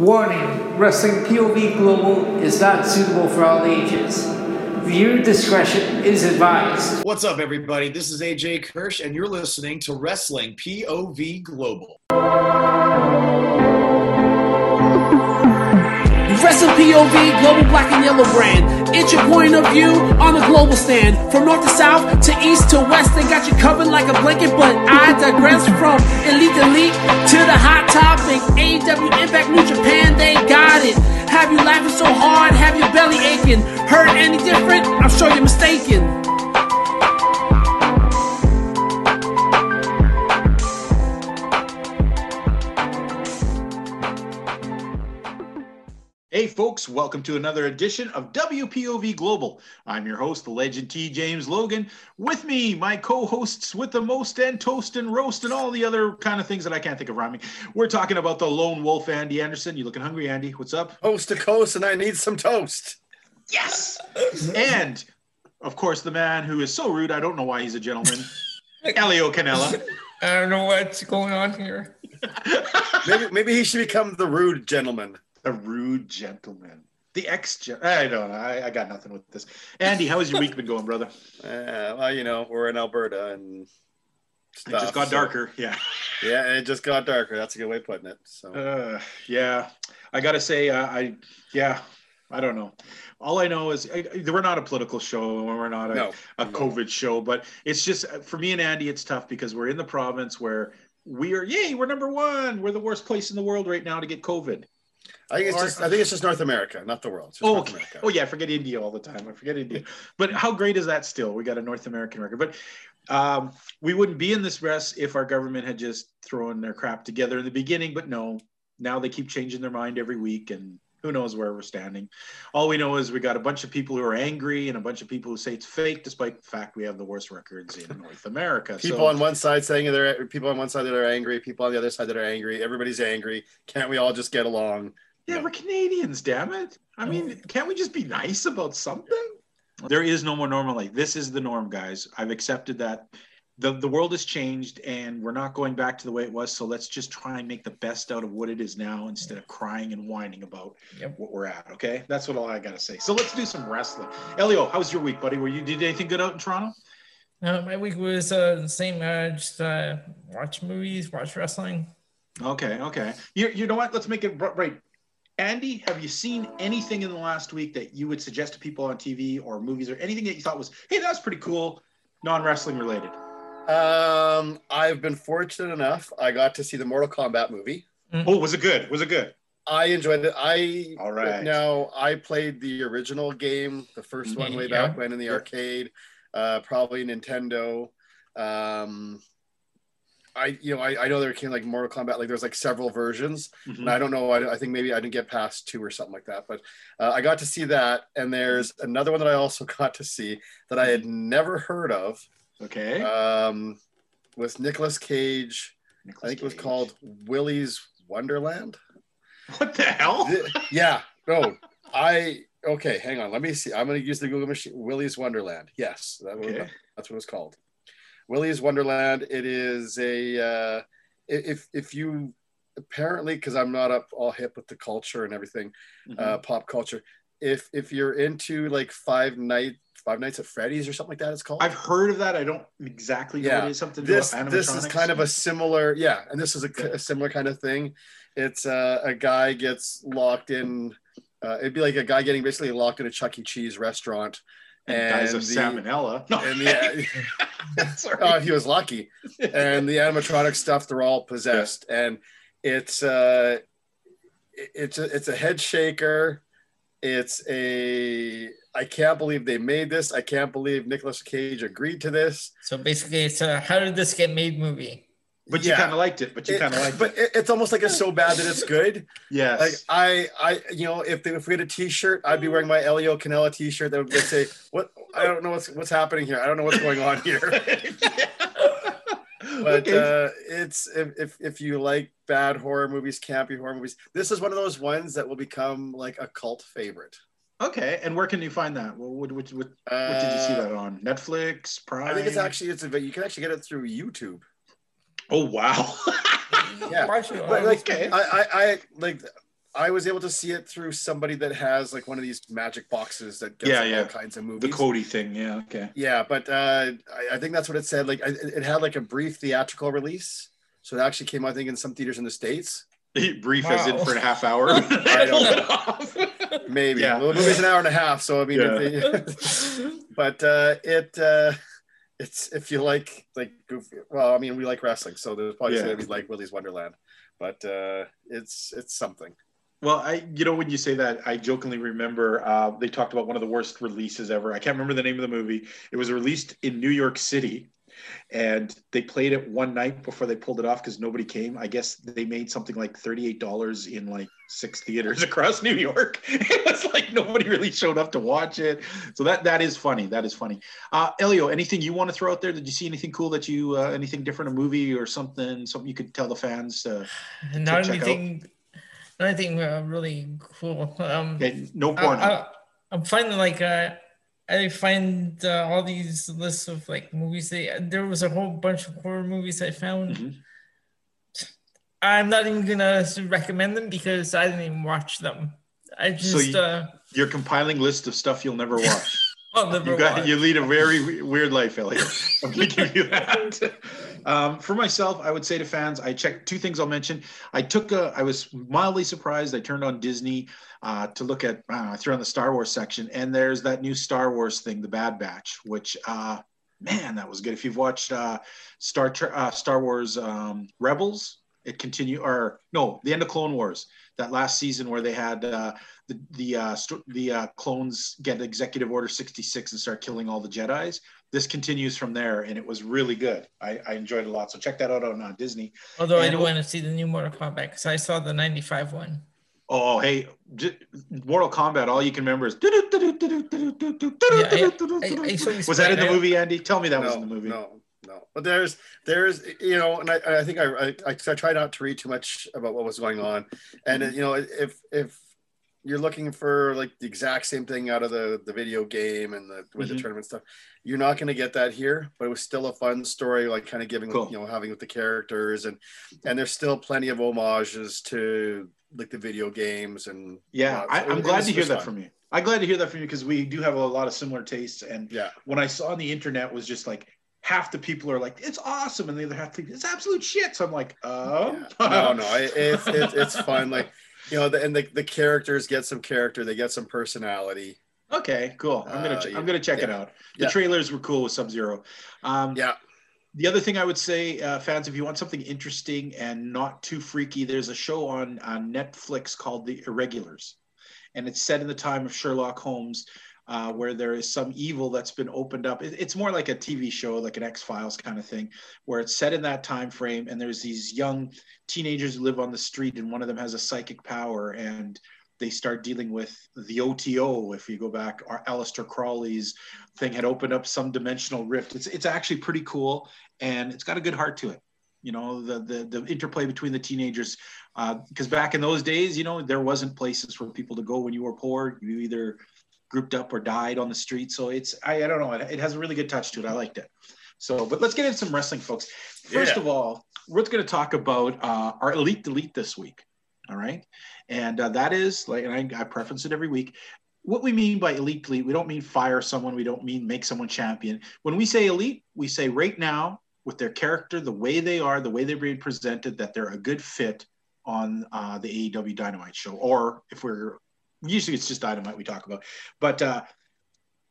Warning Wrestling POV Global is not suitable for all ages. Viewer discretion is advised. What's up, everybody? This is AJ Kirsch, and you're listening to Wrestling POV Global. Wrestle POV Global Black and Yellow brand. It's your point of view on the global stand. From north to south to east to west, they got you covered like a blanket. But I digress from elite to elite to the hot topic. AEW Impact New Japan, they got it. Have you laughing so hard? Have your belly aching? Heard any different? I'm sure you're mistaken. Hey, folks, welcome to another edition of WPOV Global. I'm your host, the legend T. James Logan. With me, my co hosts with the most and toast and roast and all the other kind of things that I can't think of rhyming. We're talking about the lone wolf, Andy Anderson. You looking hungry, Andy? What's up? Coast to coast, and I need some toast. Yes. and, of course, the man who is so rude, I don't know why he's a gentleman, Elio Canella. I don't know what's going on here. Maybe, maybe he should become the rude gentleman. A rude gentleman. The ex, I don't know. I, I got nothing with this. Andy, how has your week been going, brother? Uh, well, you know, we're in Alberta and It stuff, just got so- darker. Yeah. Yeah, it just got darker. That's a good way of putting it. So Uh, yeah, I gotta say, uh, I yeah, I don't know. All I know is I, we're not a political show, and we're not a, no, a no. COVID show, but it's just for me and Andy, it's tough because we're in the province where we are. Yay, we're number one. We're the worst place in the world right now to get COVID. I think it's Or- just I think it's just North America, not the world. Oh, okay. America. oh yeah, I forget India all the time. I forget India, but how great is that? Still, we got a North American record, but. Um, we wouldn't be in this mess if our government had just thrown their crap together in the beginning, but no, now they keep changing their mind every week and who knows where we're standing. All we know is we got a bunch of people who are angry and a bunch of people who say it's fake, despite the fact we have the worst records in North America. People so, on one side saying they're people on one side that are angry, people on the other side that are angry. Everybody's angry. Can't we all just get along? Yeah, No. we're Canadians, damn it. I mean, can't we just be nice about something? There is no more normal life. This is the norm, guys. I've accepted that. The, the world has changed and we're not going back to the way it was. So let's just try and make the best out of what it is now instead of crying and whining about Yep. what we're at. Okay. That's what all I got to say. So let's do some wrestling. Elio, how was your week, buddy? Were you did anything good out in Toronto? Uh, my week was uh, the same. Uh, just uh, watch movies, watch wrestling. Okay. Okay. You, you know what? Let's make it right. Andy, have you seen anything in the last week that you would suggest to people on TV or movies or anything that you thought was, hey, that's pretty cool, non wrestling related? Um, I've been fortunate enough. I got to see the Mortal Kombat movie. Oh, was it good? Was it good? I enjoyed it. I All right. Now I played the original game, the first one way Yeah. back when in the Yeah. arcade, uh, probably Nintendo. Um, I you know I, I know there came like Mortal Kombat like there's like several versions Mhm. and I don't know I, I think maybe I didn't get past two or something like that but uh, I got to see that and there's another one that I also got to see that I had never heard of Okay. um, with Nicolas Cage I Nicolas think it was called Willy's Wonderland What the hell? Yeah. No, I okay. Hang on. Let me see. I'm going to use the Google machine. Willy's Wonderland. Yes, that was, Okay. that's what it's called. Willy's Wonderland. It is a uh, if if you apparently because I'm not up all hip with the culture and everything, uh, Mhm. pop culture. If if you're into like Five Night Five Nights at Freddy's or something like that, it's called. I've heard of that. I don't exactly know Yeah. what it is. Something this this is kind of a similar yeah and this is a, a similar kind of thing it's uh, a guy gets locked in uh, it'd be like a guy getting basically locked in a chuck e cheese restaurant and dies of the- salmonella. No, and the, sorry. oh, he was lucky. And the animatronic stuff they're all possessed. And it's uh it's a it's a head shaker. It's a i can't believe they made this. I can't believe Nicolas cage agreed to this. So basically, it's a how did this get made movie? But you kind of liked it. But you kind of liked but it. it, it's almost like it's so bad that it's good Yes. like I, I, you know, if they, if we had a T-shirt, I'd be wearing my Elio Canella T-shirt that would say, "What? I don't know what's what's happening here. I don't know what's going on here." But okay. uh, it's if, if if you like bad horror movies, campy horror movies, this is one of those ones that will become like a cult favorite. okay. And where can you find that? Well, what, what, what, what did you see Uh, that on? Netflix, Prime? I think it's actually it's a, you can actually get it through YouTube. Oh wow. Yeah. But like Okay. I, I, I like I was able to see it through somebody that has like one of these magic boxes that gets Yeah, like, yeah. all kinds of movies. The. Kodi thing. Yeah. Okay. Yeah, but uh, I, I think that's what it said. Like I, it had like a brief theatrical release, so it actually came, out, I think, in some theaters in the states. Brief as in for a half hour. I don't Maybe. Yeah. Well, the movie's an hour and a half, so I mean, Yeah. if they, but uh, it uh, it's if you like like goofy. Well, I mean, we like wrestling, so there's probably Yeah. gonna be like Willy's Wonderland, but uh, it's it's something. Well, I, you know, when you say that, I jokingly remember uh, they talked about one of the worst releases ever. I can't remember the name of the movie. It was released in New York City, and they played it one night before they pulled it off because nobody came. I guess they made something like thirty-eight dollars in like six theaters across New York. it was like nobody really showed up to watch it. So that that is funny. That is funny. Uh, Elio, anything you want to throw out there? Did you see anything cool that you, uh, anything different, a movie or something, something you could tell the fans? Uh, not anything, not anything uh, really cool. Um, okay, no I. I, I'm finding like uh, I find uh, all these lists of like movies. They there was a whole bunch of horror movies I found. Mhm. I'm not even gonna recommend them because I didn't even watch them. I So just you- uh, Your compiling list of stuff you'll never watch. I'll never You got watch. you lead a very weird life, Elliot. I'm gonna give you that. Um, for myself, I would say to fans, I checked two things I'll mention. I took a, I was mildly surprised. I turned on Disney uh, to look at, uh, I threw on the Star Wars section, and there's that new Star Wars thing, The Bad Batch, which, uh, man, that was good. If you've watched uh, Star uh, Star Wars um, Rebels, it continue or no, the end of Clone Wars, that last season where they had uh, the the uh, the uh, clones get Executive Order 66 and start killing all the Jedi's. This continues from there, and it was really good. I, I enjoyed it a lot. So check that out on uh, Disney. Although I and- do want to see the new Mortal Kombat because I saw the '95 one. Oh, hey, Mortal Kombat. All you can remember is. I- I Was that in the movie, Andy? Tell me that was no, in the movie. no, no. But there's there's you know, and I, I think I, I I I try not to read too much about what was going on, and you know, if if you're looking for like the exact same thing out of the the video game and the with Mhm. the tournament stuff, you're not going to get that here. But it was still a fun story, like kind of giving Cool. you know having with the characters and and there's still plenty of homages to like the video games and Yeah, uh, I, i'm was- glad to hear was that fun. from you. I'm glad to hear that from you because we do have a lot of similar tastes. And Yeah, when I saw on the internet was just like half the people are like, it's awesome. And the other half, think it's absolute shit. So I'm like, oh, Yeah. no, no, it, it's it's it's fun. Like you know, the, and the the characters get some character, they get some personality. okay, cool. I'm going Uh, to, I'm to check it out. The Yeah. trailers were cool with Sub-Zero. Um, Yeah, The other thing I would say, uh, fans, if you want something interesting and not too freaky, there's a show on, on Netflix called The Irregulars. And it's set in the time of Sherlock Holmes, uh, where there is some evil that's been opened up. It- it's more like a TV show, like an X Files kind of thing, where it's set in that time frame. And there's these young teenagers who live on the street, and one of them has a psychic power. And they start dealing with the OTO. If you go back, our Aleister Crowley's thing had opened up some dimensional rift. It's it's actually pretty cool, and it's got a good heart to it. You know, the the, the interplay between the teenagers, because back in those days, you know, there wasn't places for people to go when you were poor. You either grouped up or died on the street. So it's I, I don't know. It, it has a really good touch to it. I liked it. So, but let's get into some wrestling, folks. First Yeah. of all, we're going to talk about uh, our elite delete this week. All right, and uh, that is like, and I, I preference it every week. What we mean by elite delete, we don't mean fire someone. We don't mean make someone champion. When we say elite, we say right now with their character, the way they are, the way they're being presented, that they're a good fit on uh, the AEW Dynamite show. Or if we're usually it's just Dynamite we talk about, but uh,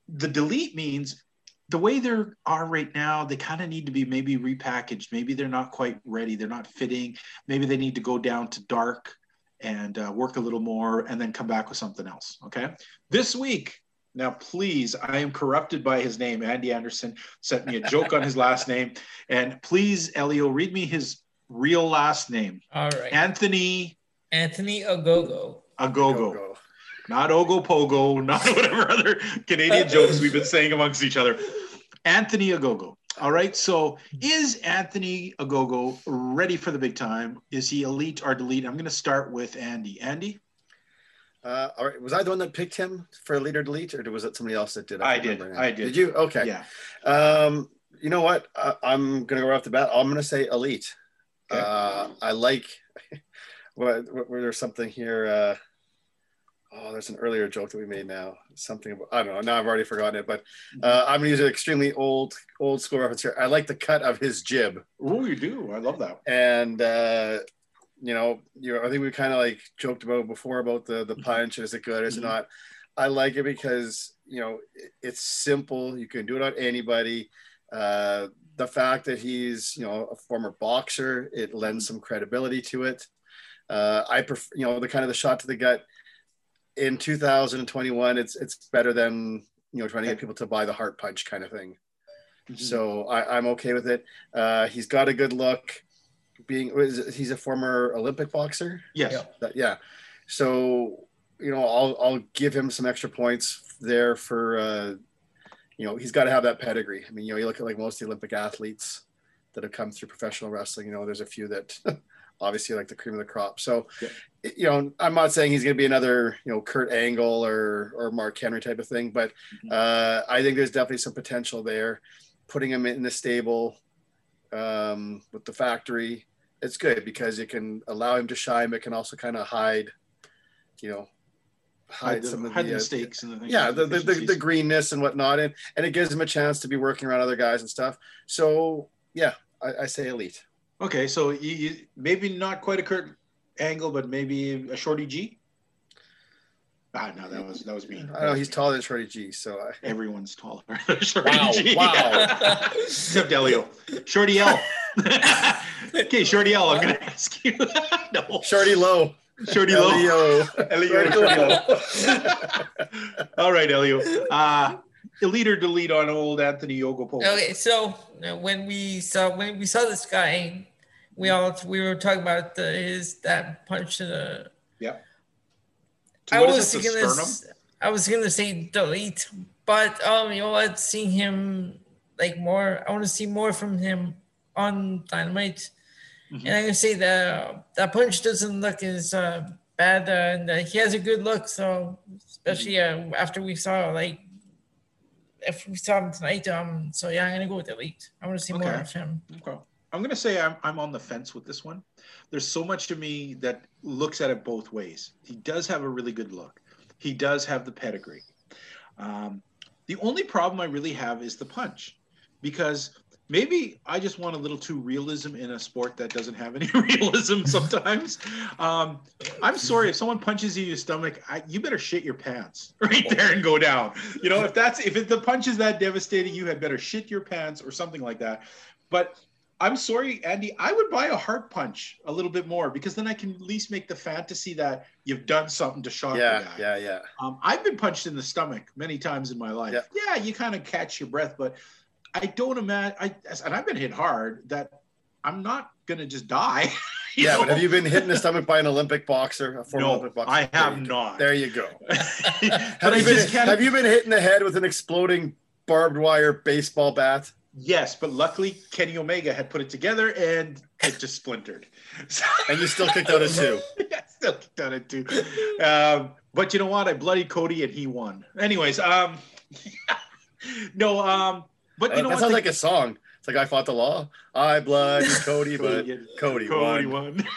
the delete means the way they are right now, they kind of need to be maybe repackaged. Maybe they're not quite ready. They're not fitting. Maybe they need to go down to dark and uh, work a little more and then come back with something else. Okay. This week, now please, I am corrupted by his name. Andy Anderson sent me a joke on his last name. And please, Elio, read me his real last name All right, Anthony Anthony Ogogo. Agogo. Go. Not Ogo Pogo, not whatever other Canadian jokes we've been saying amongst each other. Anthony Ogogo. All right. So is Anthony Ogogo ready for the big time? Is he elite or delete? I'm going to start with Andy. Andy? Uh, all right. Was I the one that picked him for leader delete, or was it somebody else that did? I can't did. now. I did. Did you? Okay. Yeah. Um, you know what? I, I'm gonna go right off the bat. I'm gonna say elite. Okay. Uh, I like what, what, there's something here. Uh, oh, there's an earlier joke that we made now. Something about, I don't know. Now I've already forgotten it, but uh, I'm gonna use an extremely old old school reference here. I like the cut of his jib. Oh, you do. I love that. And uh, you know, you know, I think we kind of like joked about before about the the punch. Is it good? Is it not? I like it because you know it's simple. You can do it on anybody. Uh, the fact that he's you know a former boxer, it lends some credibility to it. Uh, I prefer you know the kind of the shot to the gut in 2021. It's it's better than you know trying to get people to buy the heart punch kind of thing. Mm-hmm. So I, am okay with it. Uh, he's got a good look. Being he's a former Olympic boxer. Yes. Yeah. yeah. So you know I'll I'll give him some extra points there for uh, you know, he's got to have that pedigree. I mean, you know, you look at like most of the Olympic athletes that have come through professional wrestling, you know, there's a few that obviously like the cream of the crop. So, yeah. you know, I'm not saying he's going to be another, you know, Kurt Angle or, or Mark Henry type of thing, but mm-hmm. uh, I think there's definitely some potential there. Putting him in the stable um, with the factory, it's good because it can allow him to shine, but can also kind of hide, you know, hide, some of the, the mistakes and the yeah the, the, the, the, greenness and whatnot and, and it gives him a chance to be working around other guys and stuff so yeah i, I say elite okay so you, you, maybe not quite a kurt angle but maybe a shorty g Ah, no, that was that was me. I know he's taller than Shorty G, so I... everyone's taller. Shorty wow, G. wow. Except Elio. Shorty L. okay, Shorty L. I'm gonna ask you. no. Shorty Low. Shorty Low. Elio. Elio. All right, Elio. Uh, elite or delete on old Anthony Ogopogo. Okay, so when we saw when we saw this guy, we all we were talking about the, his that punch to the. Yeah. I was thinking this. I was gonna say delete, but um, you know what? Seeing him like more, I want to see more from him on Dynamite Mm-hmm. And I can say that that punch doesn't look as uh, bad, uh, and uh, he has a good look. So especially uh, after we saw like if we saw him tonight, um, so yeah, I'm gonna go with elite. I want to see okay. more of him. Okay. I'm gonna say I'm I'm on the fence with this one. There's so much to me that looks at it both ways. He does have a really good look. He does have the pedigree. Um, the only problem I really have is the punch, because maybe I just want a little too realism in a sport that doesn't have any realism sometimes. um, I'm sorry if someone punches you in your stomach, I, you better shit your pants right there and go down. You know, if that's if it, the punch is that devastating, you had better shit your pants or something like that. But I'm sorry, Andy. I would buy a heart punch a little bit more because then I can at least make the fantasy that you've done something to shock yeah, the guy. Yeah, yeah, um, I've been punched in the stomach many times in my life. Yeah, yeah you kind of catch your breath, but I don't imagine. I and I've been hit hard. That I'm not gonna just die. yeah, know? but have you been hit in the stomach by an Olympic boxer? A former no, Olympic boxer? I have there not. There you go. have, you been, have you been hit in the head with an exploding barbed wire baseball bat? Yes, but luckily Kenny Omega had put it together and it just splintered. So, and you still kicked out at two. yeah, still kicked out at two. Um, but you know what? I bloodied Cody and he won. Anyways, um, no, um, but you know, what? that sounds like a song. It's like I fought the law. I blood Cody, but Cody, Cody won. won.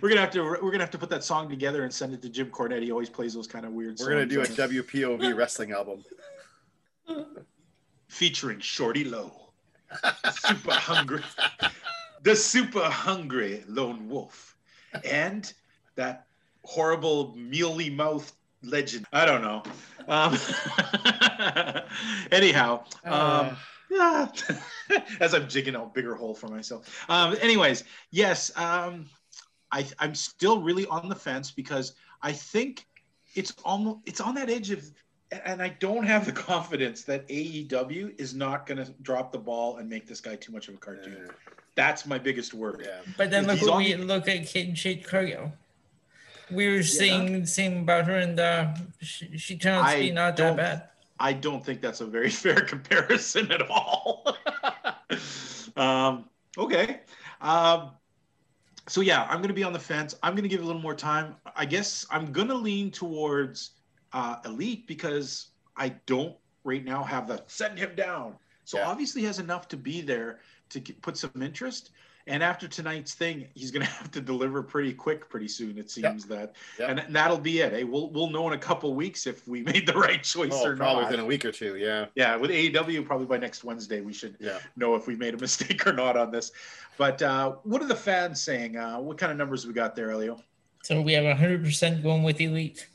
we're gonna have to we're gonna have to put that song together and send it to Jim Cornette. He always plays those kind of weird. Songs. We're gonna do a WPOV wrestling album featuring Shorty Low, super hungry, the super hungry lone wolf, and that horrible mealy mouth legend. I don't know. Um, anyhow, um, uh. as I'm jigging out bigger hole for myself. Um, anyways, yes, um, I, I'm still really on the fence because I think it's almost it's on that edge of and I don't have the confidence that AEW is not going to drop the ball and make this guy too much of a cartoon. Yeah. That's my biggest worry. Yeah. But then look, we look at Kate Jade Cargill we were saying yeah. same about her, and uh, she, she turned out to be not that bad. I don't think that's a very fair comparison at all. um, okay. Um, so yeah, I'm going to be on the fence. I'm going to give it a little more time. I guess I'm going to lean towards uh, elite because I don't right now have the send him down. So yeah. obviously has enough to be there to get, put some interest. And after tonight's thing, he's going to have to deliver pretty quick, pretty soon. It seems yep. that, yep. and that'll be it. Eh? We'll we'll know in a couple weeks if we made the right choice oh, or probably not. within a week or two. Yeah. Yeah, with AEW, probably by next Wednesday, we should yeah. know if we made a mistake or not on this. But uh, what are the fans saying? Uh, what kind of numbers we got there, Elio? So we have 100% going with Elite.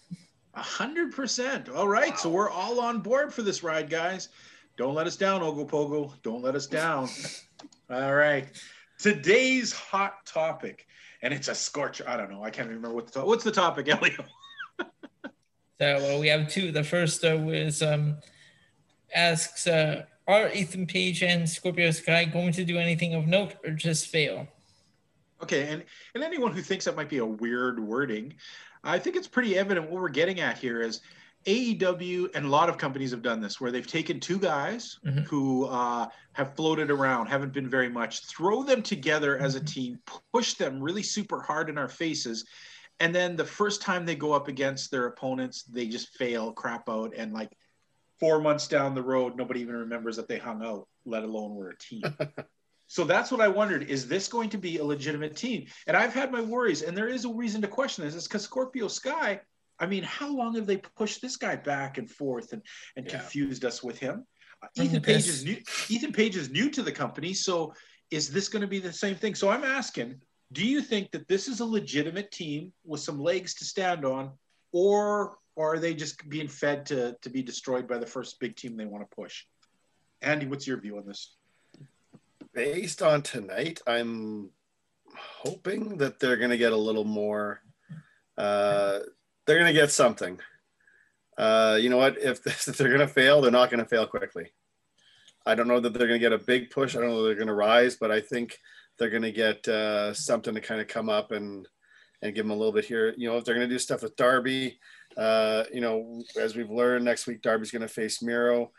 100%. All right. Wow. So we're all on board for this ride, guys. Don't let us down, Ogopogo. Don't let us down. all right. Today's hot topic, and it's a scorcher. I don't know. I can't remember what the to- what's the topic, Elio. so well, we have two. The first uh, was um, asks, uh, are Ethan Page and Scorpio Sky going to do anything of note or just fail? Okay, and and anyone who thinks that might be a weird wording, I think it's pretty evident what we're getting at here is AEW and a lot of companies have done this where they've taken two guys mm-hmm. who uh, have floated around, haven't been very much, throw them together as a mm-hmm. team, push them really super hard in our faces. And then the first time they go up against their opponents, they just fail, crap out. And like four months down the road, nobody even remembers that they hung out, let alone were a team. so that's what I wondered. Is this going to be a legitimate team? And I've had my worries, and there is a reason to question this. It's because Scorpio Sky I mean, how long have they pushed this guy back and forth and, and yeah. confused us with him? Uh, Ethan Page is new. Ethan Page is new to the company, so is this going to be the same thing? So I'm asking, do you think that this is a legitimate team with some legs to stand on, or, or are they just being fed to to be destroyed by the first big team they want to push? Andy, what's your view on this? Based on tonight, I'm hoping that they're going to get a little more. Uh, they're going to get something. Uh, you know what? If, if they're going to fail, they're not going to fail quickly. I don't know that they're going to get a big push. I don't know they're going to rise, but I think they're going to get uh, something to kind of come up and and give them a little bit here. You know, if they're going to do stuff with Darby, uh, you know, as we've learned, next week Darby's going to face Miro.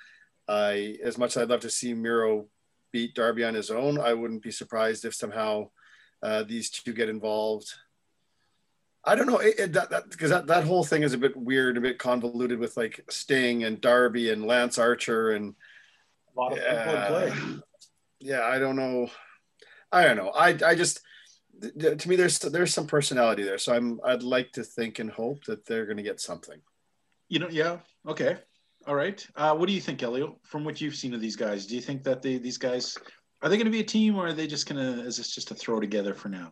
I, as much as I'd love to see Miro beat Darby on his own, I wouldn't be surprised if somehow uh, these two get involved I don't know it, it, that because that, that, that whole thing is a bit weird, a bit convoluted with like Sting and Darby and Lance Archer and a lot of yeah, play. Yeah, I don't know. I don't know. I I just to me there's there's some personality there, so I'm I'd like to think and hope that they're going to get something. You know, yeah, okay, all right. Uh, what do you think, Elio? From what you've seen of these guys, do you think that they these guys are they going to be a team, or are they just going to is this just a throw together for now?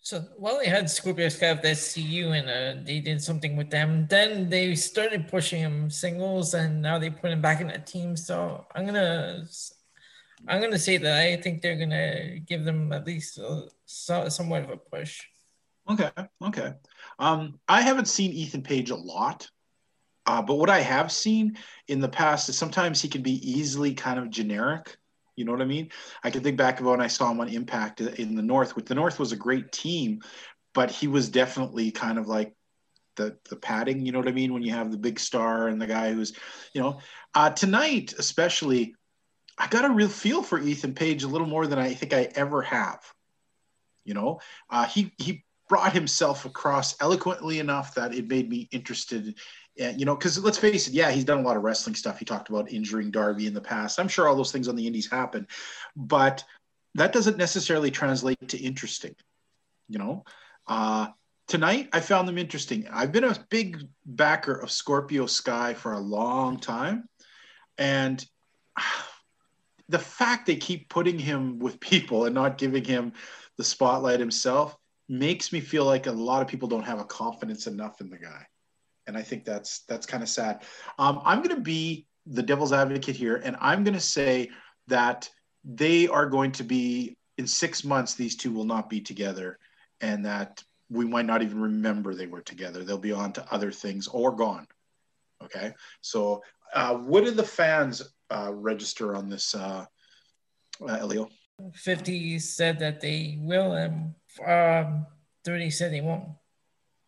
So while they had Scorpio of the SCU and uh, they did something with them, then they started pushing him singles, and now they put him back in a team. So I'm gonna, I'm gonna say that I think they're gonna give them at least a, somewhat of a push. Okay, okay. Um, I haven't seen Ethan Page a lot, uh, but what I have seen in the past is sometimes he can be easily kind of generic. You know what I mean? I can think back of when I saw him on Impact in the North. With the North was a great team, but he was definitely kind of like the the padding. You know what I mean? When you have the big star and the guy who's, you know, uh, tonight especially, I got a real feel for Ethan Page a little more than I think I ever have. You know, uh, he he brought himself across eloquently enough that it made me interested and, you know, because let's face it, yeah, he's done a lot of wrestling stuff. He talked about injuring Darby in the past. I'm sure all those things on the indies happen, but that doesn't necessarily translate to interesting. You know, uh, tonight I found them interesting. I've been a big backer of Scorpio Sky for a long time, and the fact they keep putting him with people and not giving him the spotlight himself makes me feel like a lot of people don't have a confidence enough in the guy and I think that's that's kind of sad. Um, I'm going to be the devil's advocate here, and I'm going to say that they are going to be in six months. These two will not be together, and that we might not even remember they were together. They'll be on to other things or gone. Okay, so uh, what did the fans uh, register on this, uh, uh Elio? Fifty said that they will, and um, thirty said they won't.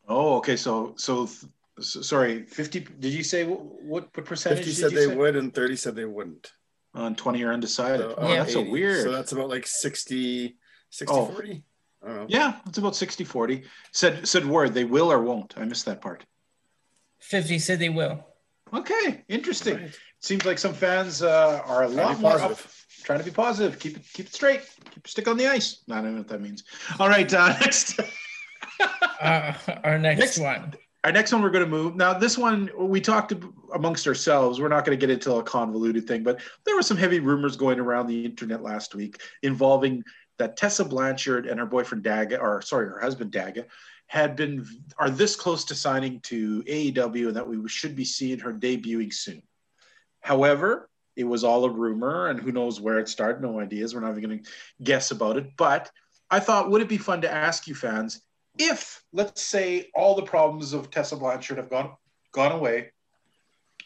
Oh, okay. So so so, sorry, 50. Did you say what, what percentage? 50 said they say? would and 30 said they wouldn't. On 20 are undecided. So, oh, yeah. that's 80. a weird. So that's about like 60, 60 oh. 40. Yeah, it's about 60 40. Said said word, they will or won't. I missed that part. 50 said they will. Okay, interesting. Right. Seems like some fans uh, are a lot more up, trying to be positive. Keep it keep it straight. Keep stick on the ice. I don't know what that means. All right, uh, next. uh, our next, next one. Our next one, we're going to move. Now, this one we talked amongst ourselves. We're not going to get into a convoluted thing, but there were some heavy rumors going around the internet last week involving that Tessa Blanchard and her boyfriend Daga, or sorry, her husband Daga, had been are this close to signing to AEW and that we should be seeing her debuting soon. However, it was all a rumor and who knows where it started, no ideas. We're not even going to guess about it. But I thought, would it be fun to ask you fans if, let's say, all the problems of Tessa Blanchard have gone gone away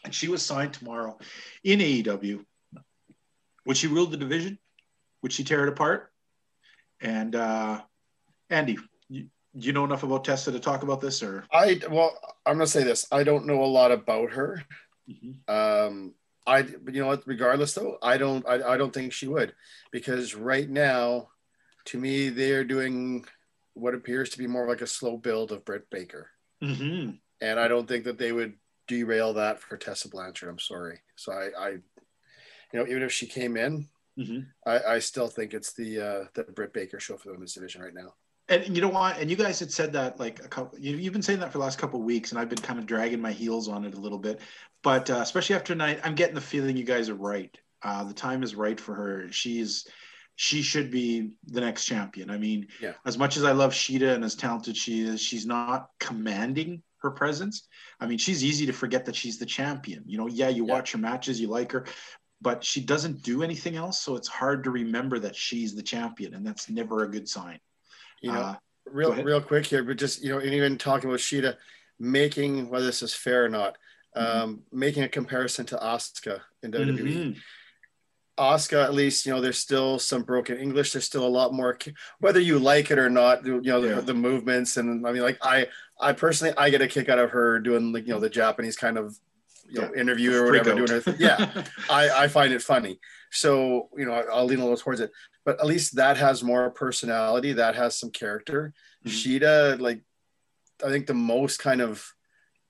and she was signed tomorrow in AEW, would she rule the division? Would she tear it apart? And uh, Andy, do you know enough about Tessa to talk about this, or I? Well, I'm gonna say this. I don't know a lot about her. Mm-hmm. Um, I, but you know what? Regardless, though, I don't. I, I don't think she would, because right now, to me, they're doing what appears to be more like a slow build of Britt Baker, mm-hmm. and I don't think that they would derail that for Tessa Blanchard. I'm sorry. So I, I you know, even if she came in, mm-hmm. I, I still think it's the uh, the Britt Baker show for the women's division right now. And you know what? And you guys had said that like a couple. You've been saying that for the last couple of weeks, and I've been kind of dragging my heels on it a little bit. But uh, especially after tonight, I'm getting the feeling you guys are right. Uh, the time is right for her. She's she should be the next champion. I mean, yeah. as much as I love Shida and as talented she is, she's not commanding her presence. I mean, she's easy to forget that she's the champion. You know, yeah, you yeah. watch her matches, you like her, but she doesn't do anything else. So it's hard to remember that she's the champion, and that's never a good sign. You know, uh, real real quick here, but just you know, and even talking about Shida, making whether this is fair or not, mm-hmm. um, making a comparison to Asuka in WWE. Mm-hmm. Asuka, at least, you know, there's still some broken English. There's still a lot more, whether you like it or not, you know, yeah. the, the, movements. And I mean, like, I, I personally, I get a kick out of her doing, like, you know, the Japanese kind of, you know, interview or whatever, doing her thing. Yeah. I, I find it funny. So, you know, I'll lean a little towards it but at least that has more personality. That has some character. Mm-hmm. Shida, like, I think the most kind of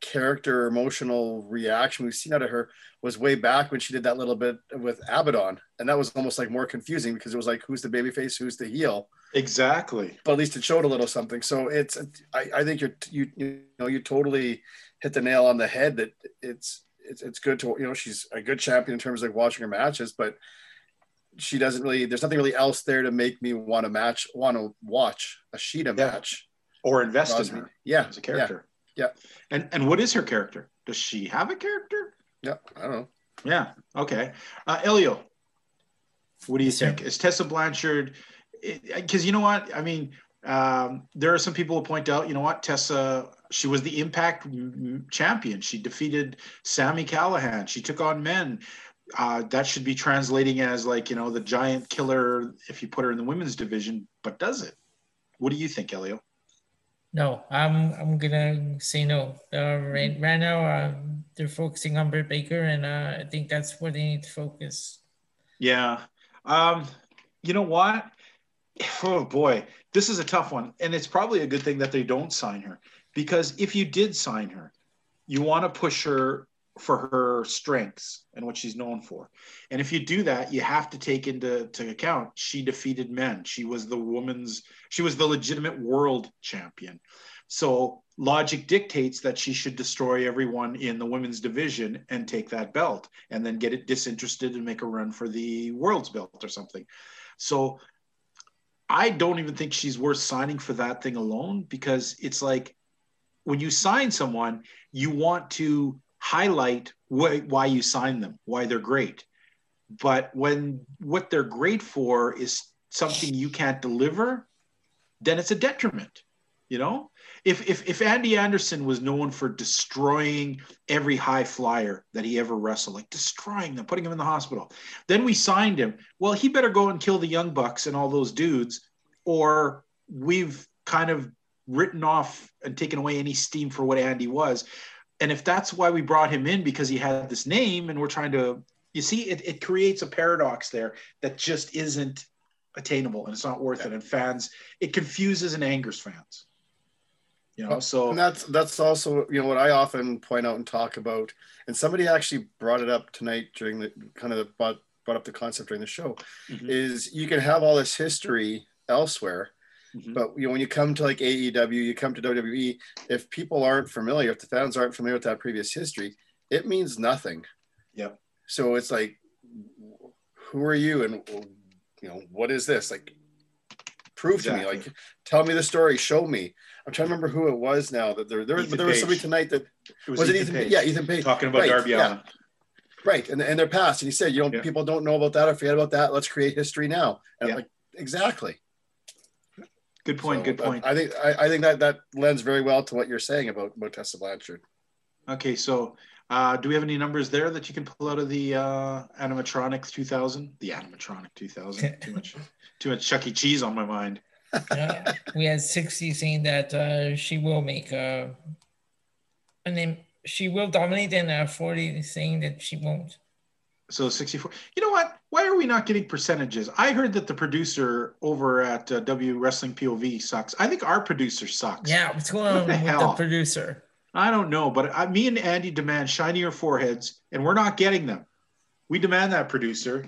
character emotional reaction we've seen out of her was way back when she did that little bit with Abaddon, and that was almost like more confusing because it was like who's the baby face, who's the heel. Exactly. But at least it showed a little something. So it's I, I think you're you you know you totally hit the nail on the head that it's it's it's good to you know she's a good champion in terms of like watching her matches, but she doesn't really there's nothing really else there to make me want to match want to watch a Shida yeah. match or invest in her yeah as a character yeah. Yeah. And and what is her character? Does she have a character? Yeah i don't know. Yeah okay. Uh elio what do you think? Is tessa blanchard because you know what? I mean um, there are some people who point out you know what? Tessa she was the impact champion. She defeated Sami Callihan. she took on men. Uh, that should be translating as like you know the giant killer if you put her in the women's division but does it? What do you think elio no i'm i'm gonna say no. Uh, right, right now uh, they're focusing on Britt Baker and uh, i think that's where they need to focus. Yeah. Um you know what? Oh boy. This is a tough one and it's probably a good thing that they don't sign her because if you did sign her you want to push her for her strengths and what she's known for. And if you do that, you have to take into to account she defeated men. She was the woman's she was the legitimate world champion. So logic dictates that she should destroy everyone in the women's division and take that belt and then get it disinterested and make a run for the world's belt or something. So I don't even think she's worth signing for that thing alone because it's like when you sign someone, you want to highlight wh- why you sign them, why they're great. But when what they're great for is something you can't deliver, then it's a detriment. You know, if if if Andy Anderson was known for destroying every high flyer that he ever wrestled, like destroying them, putting him in the hospital, then we signed him. Well, he better go and kill the young bucks and all those dudes, or we've kind of written off and taken away any steam for what Andy was and if that's why we brought him in because he had this name and we're trying to you see it, it creates a paradox there that just isn't attainable and it's not worth yeah. it and fans it confuses and angers fans You know, so and that's that's also you know what I often point out and talk about, and somebody actually brought it up tonight during the kind of the, brought, brought up the concept during the show, mm-hmm. is you can have all this history elsewhere, mm-hmm. but you know when you come to like AEW, you come to WWE, if people aren't familiar, if the fans aren't familiar with that previous history, it means nothing. Yep. So it's like, who are you, and you know what is this like? Prove exactly. to me, like, tell me the story, show me. I'm trying to remember who it was now that there there, was, but there was somebody tonight that it was, was Ethan it Ethan Yeah, Ethan Page talking about right, Darby yeah. Allin. Right, and and their past, and he said, you know, yeah. people don't know about that or forget about that. Let's create history now. And yeah. like exactly. Good point. So, good point. I think I, I, think that that lends very well to what you're saying about about Tessa Blanchard. Okay, so uh, do we have any numbers there that you can pull out of the uh, animatronic 2000? The animatronic 2000. too much, too much Chuck E. Cheese on my mind uh, we had 60 saying that uh, she will make uh, and then She will dominate, and uh, 40 saying that she won't. So 64. You know what? Why are we not getting percentages? I heard that the producer over at uh, W Wrestling POV sucks. I think our producer sucks. Yeah, what's going on the with hell? the producer? I don't know, but I, me and Andy demand shinier foreheads, and we're not getting them. We demand that producer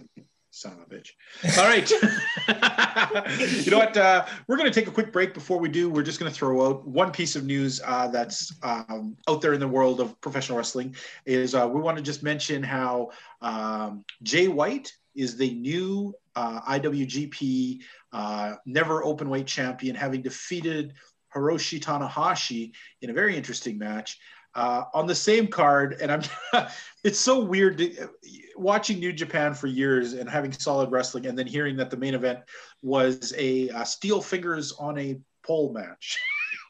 son of a bitch. All right. you know what? Uh, we're going to take a quick break. Before we do, we're just going to throw out one piece of news uh, that's um, out there in the world of professional wrestling. Is uh, we want to just mention how um, Jay White is the new uh, IWGP uh, never open weight champion, having defeated Hiroshi Tanahashi in a very interesting match. Uh, on the same card, and I'm it's so weird to, watching New Japan for years and having solid wrestling, and then hearing that the main event was a uh, steel fingers on a pole match.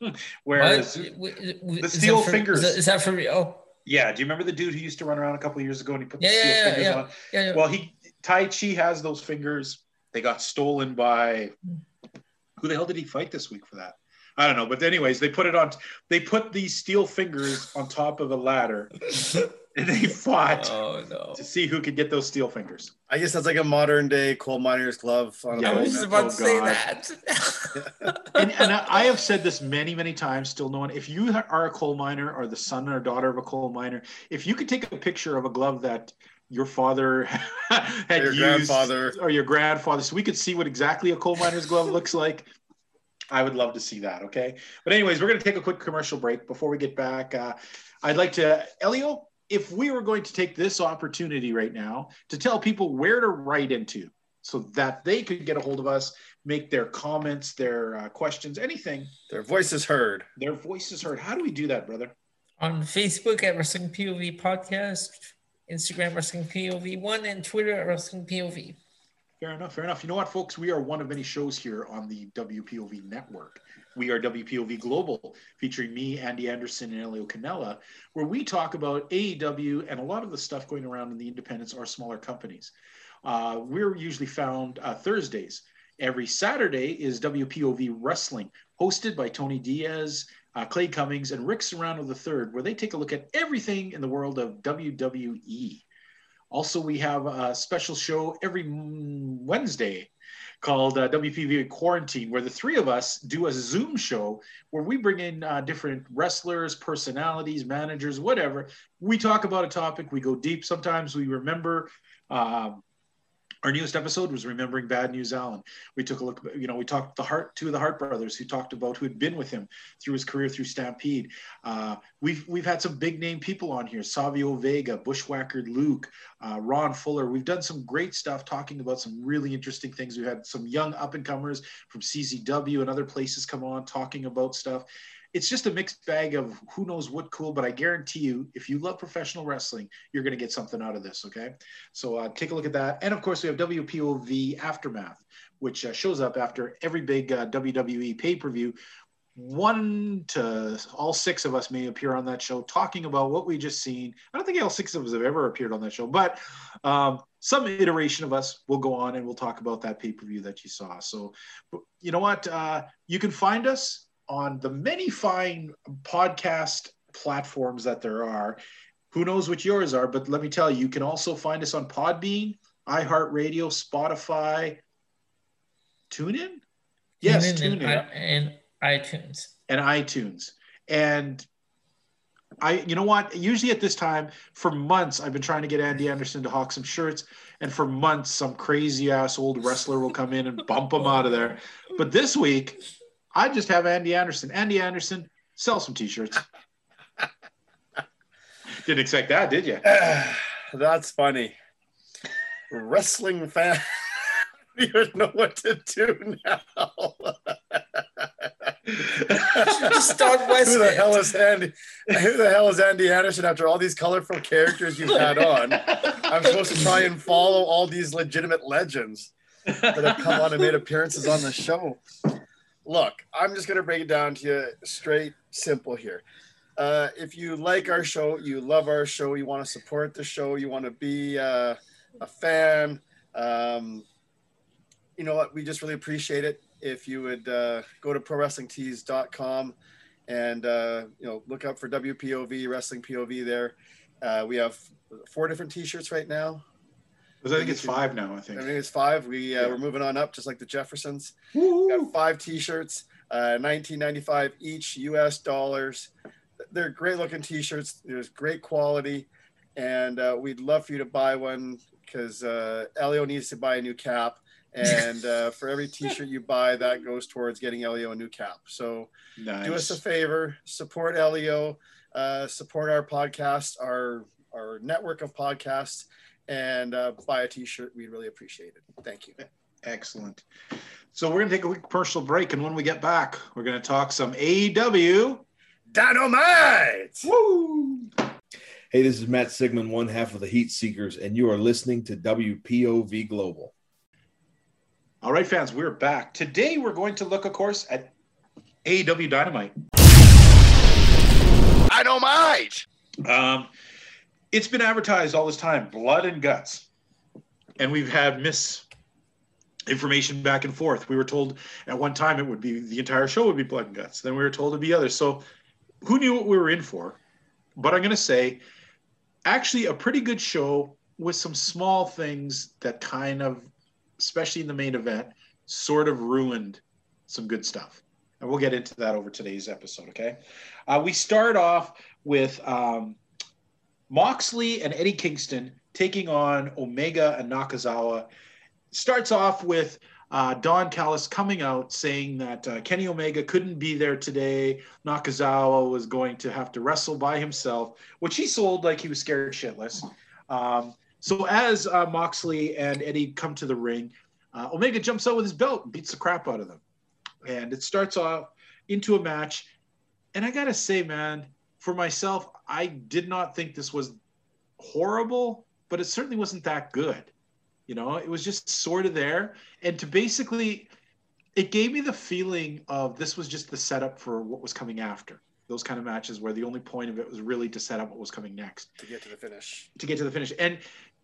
Whereas what? the steel for, fingers is that, is that for real? Yeah. Do you remember the dude who used to run around a couple years ago and he put yeah, the steel yeah, fingers yeah, on? Yeah, yeah. Well, he Taichi has those fingers. They got stolen by who the hell did he fight this week for that? I don't know, but anyways, they put it on. They put these steel fingers on top of a ladder, and they fought oh, no. to see who could get those steel fingers. I guess that's like a modern day coal miner's glove. On yeah, I was just about oh, to say that. and, and I have said this many, many times. Still, no one. If you are a coal miner or the son or daughter of a coal miner, if you could take a picture of a glove that your father had your used, grandfather or your grandfather, so we could see what exactly a coal miner's glove looks like. I would love to see that. Okay. But, anyways, we're going to take a quick commercial break before we get back. Uh, I'd like to, Elio, if we were going to take this opportunity right now to tell people where to write into so that they could get a hold of us, make their comments, their uh, questions, anything. Their voices heard. Their voices heard. How do we do that, brother? On Facebook at Wrestling POV Podcast, Instagram Wrestling POV One, and Twitter at Wrestling POV. Fair enough. Fair enough. You know what, folks? We are one of many shows here on the WPOV network. We are WPOV Global, featuring me, Andy Anderson, and Elio Canella, where we talk about AEW and a lot of the stuff going around in the independents or smaller companies. Uh, we're usually found uh, Thursdays. Every Saturday is WPOV Wrestling, hosted by Tony Diaz, uh, Clay Cummings, and Rick Serrano III, where they take a look at everything in the world of WWE. Also, we have a special show every Wednesday called uh, WPV Quarantine, where the three of us do a Zoom show where we bring in uh, different wrestlers, personalities, managers, whatever. We talk about a topic, we go deep. Sometimes we remember um, our newest episode was remembering Bad News Allen. We took a look, you know, we talked the heart two of the Hart brothers who talked about who had been with him through his career through Stampede. Uh, we've we've had some big name people on here: Savio Vega, Bushwhacker Luke, uh, Ron Fuller. We've done some great stuff talking about some really interesting things. We've had some young up and comers from CZW and other places come on talking about stuff it's just a mixed bag of who knows what cool, but I guarantee you, if you love professional wrestling, you're going to get something out of this. Okay. So uh, take a look at that. And of course, we have WPOV Aftermath, which uh, shows up after every big uh, WWE pay per view. One to all six of us may appear on that show talking about what we just seen. I don't think all six of us have ever appeared on that show, but um, some iteration of us will go on and we'll talk about that pay per view that you saw. So, you know what? Uh, you can find us on the many fine podcast platforms that there are. Who knows what yours are, but let me tell you, you can also find us on Podbean, iHeartRadio, Spotify, TuneIn. Yes, TuneIn and, and iTunes. And iTunes. And I, you know what? Usually at this time, for months, I've been trying to get Andy Anderson to hawk some shirts, and for months, some crazy ass old wrestler will come in and bump him out of there. But this week, I just have Andy Anderson. Andy Anderson, sell some t-shirts. Didn't expect that, did you? That's funny. Wrestling fan. you don't know what to do now. Start Who the hell is Andy? Who the hell is Andy Anderson? After all these colorful characters you've had on, I'm supposed to try and follow all these legitimate legends that have come on and made appearances on the show. Look, I'm just gonna break it down to you straight, simple here. Uh, if you like our show, you love our show, you want to support the show, you want to be uh, a fan, um, you know what? We just really appreciate it if you would uh, go to prowrestlingtees.com and uh, you know look up for WPOV Wrestling POV there. Uh, we have four different T-shirts right now. I think it's five now. I think. I think it's five. We uh, yeah. we're moving on up, just like the Jeffersons. We got five T-shirts, uh, 19.95 each, U.S. dollars. They're great looking T-shirts. There's great quality, and uh, we'd love for you to buy one because uh, Elio needs to buy a new cap and uh, for every t-shirt you buy that goes towards getting elio a new cap so nice. do us a favor support elio uh, support our podcast our our network of podcasts and uh, buy a t-shirt we'd really appreciate it thank you excellent so we're going to take a quick commercial break and when we get back we're going to talk some aew dynamite Woo! Hey, this is Matt Sigmund, one half of the Heat Seekers, and you are listening to WPOV Global. All right, fans, we're back. Today we're going to look, of course, at AEW Dynamite. Dynamite! Um, it's been advertised all this time, blood and guts. And we've had misinformation back and forth. We were told at one time it would be the entire show would be blood and guts. Then we were told it'd be others. So who knew what we were in for? But I'm going to say, actually, a pretty good show with some small things that kind of especially in the main event, sort of ruined some good stuff. And we'll get into that over today's episode, okay? Uh, we start off with um, Moxley and Eddie Kingston taking on Omega and Nakazawa. Starts off with uh, Don Callis coming out saying that uh, Kenny Omega couldn't be there today. Nakazawa was going to have to wrestle by himself, which he sold like he was scared shitless. Um, so as uh, Moxley and Eddie come to the ring, uh, Omega jumps out with his belt and beats the crap out of them. And it starts off into a match. And I got to say, man, for myself, I did not think this was horrible, but it certainly wasn't that good. You know, it was just sort of there. And to basically, it gave me the feeling of this was just the setup for what was coming after those kind of matches where the only point of it was really to set up what was coming next to get to the finish to get to the finish and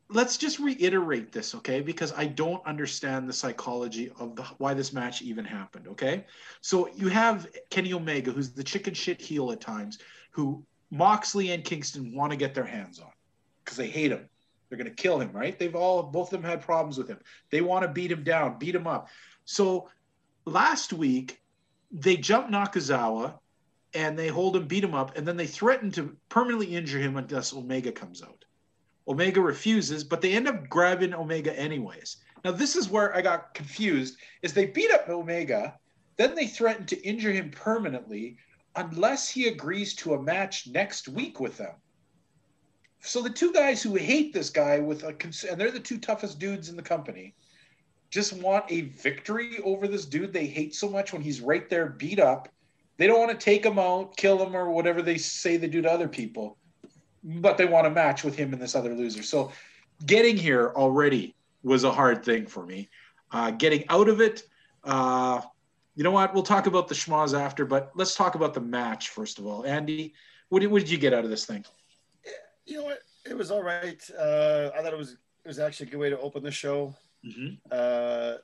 let's just reiterate this, okay? Because I don't understand the psychology of the why this match even happened, okay? So you have Kenny Omega, who's the chicken shit heel at times, who Moxley and Kingston want to get their hands on because they hate him. They're going to kill him, right? They've all both of them had problems with him. They want to beat him down, beat him up. So last week they jump Nakazawa and they hold him, beat him up, and then they threaten to permanently injure him unless Omega comes out. Omega refuses, but they end up grabbing Omega anyways. Now this is where I got confused: is they beat up Omega, then they threaten to injure him permanently unless he agrees to a match next week with them. So the two guys who hate this guy with a and they're the two toughest dudes in the company, just want a victory over this dude they hate so much when he's right there beat up. They don't want to take him out, kill him, or whatever they say they do to other people but they want to match with him and this other loser. So getting here already was a hard thing for me. Uh, getting out of it, uh, you know what? We'll talk about the schmoz after, but let's talk about the match first of all. Andy, what did, what did you get out of this thing? You know what? It was all right. Uh, I thought it was it was actually a good way to open the show. Mm-hmm. Uh,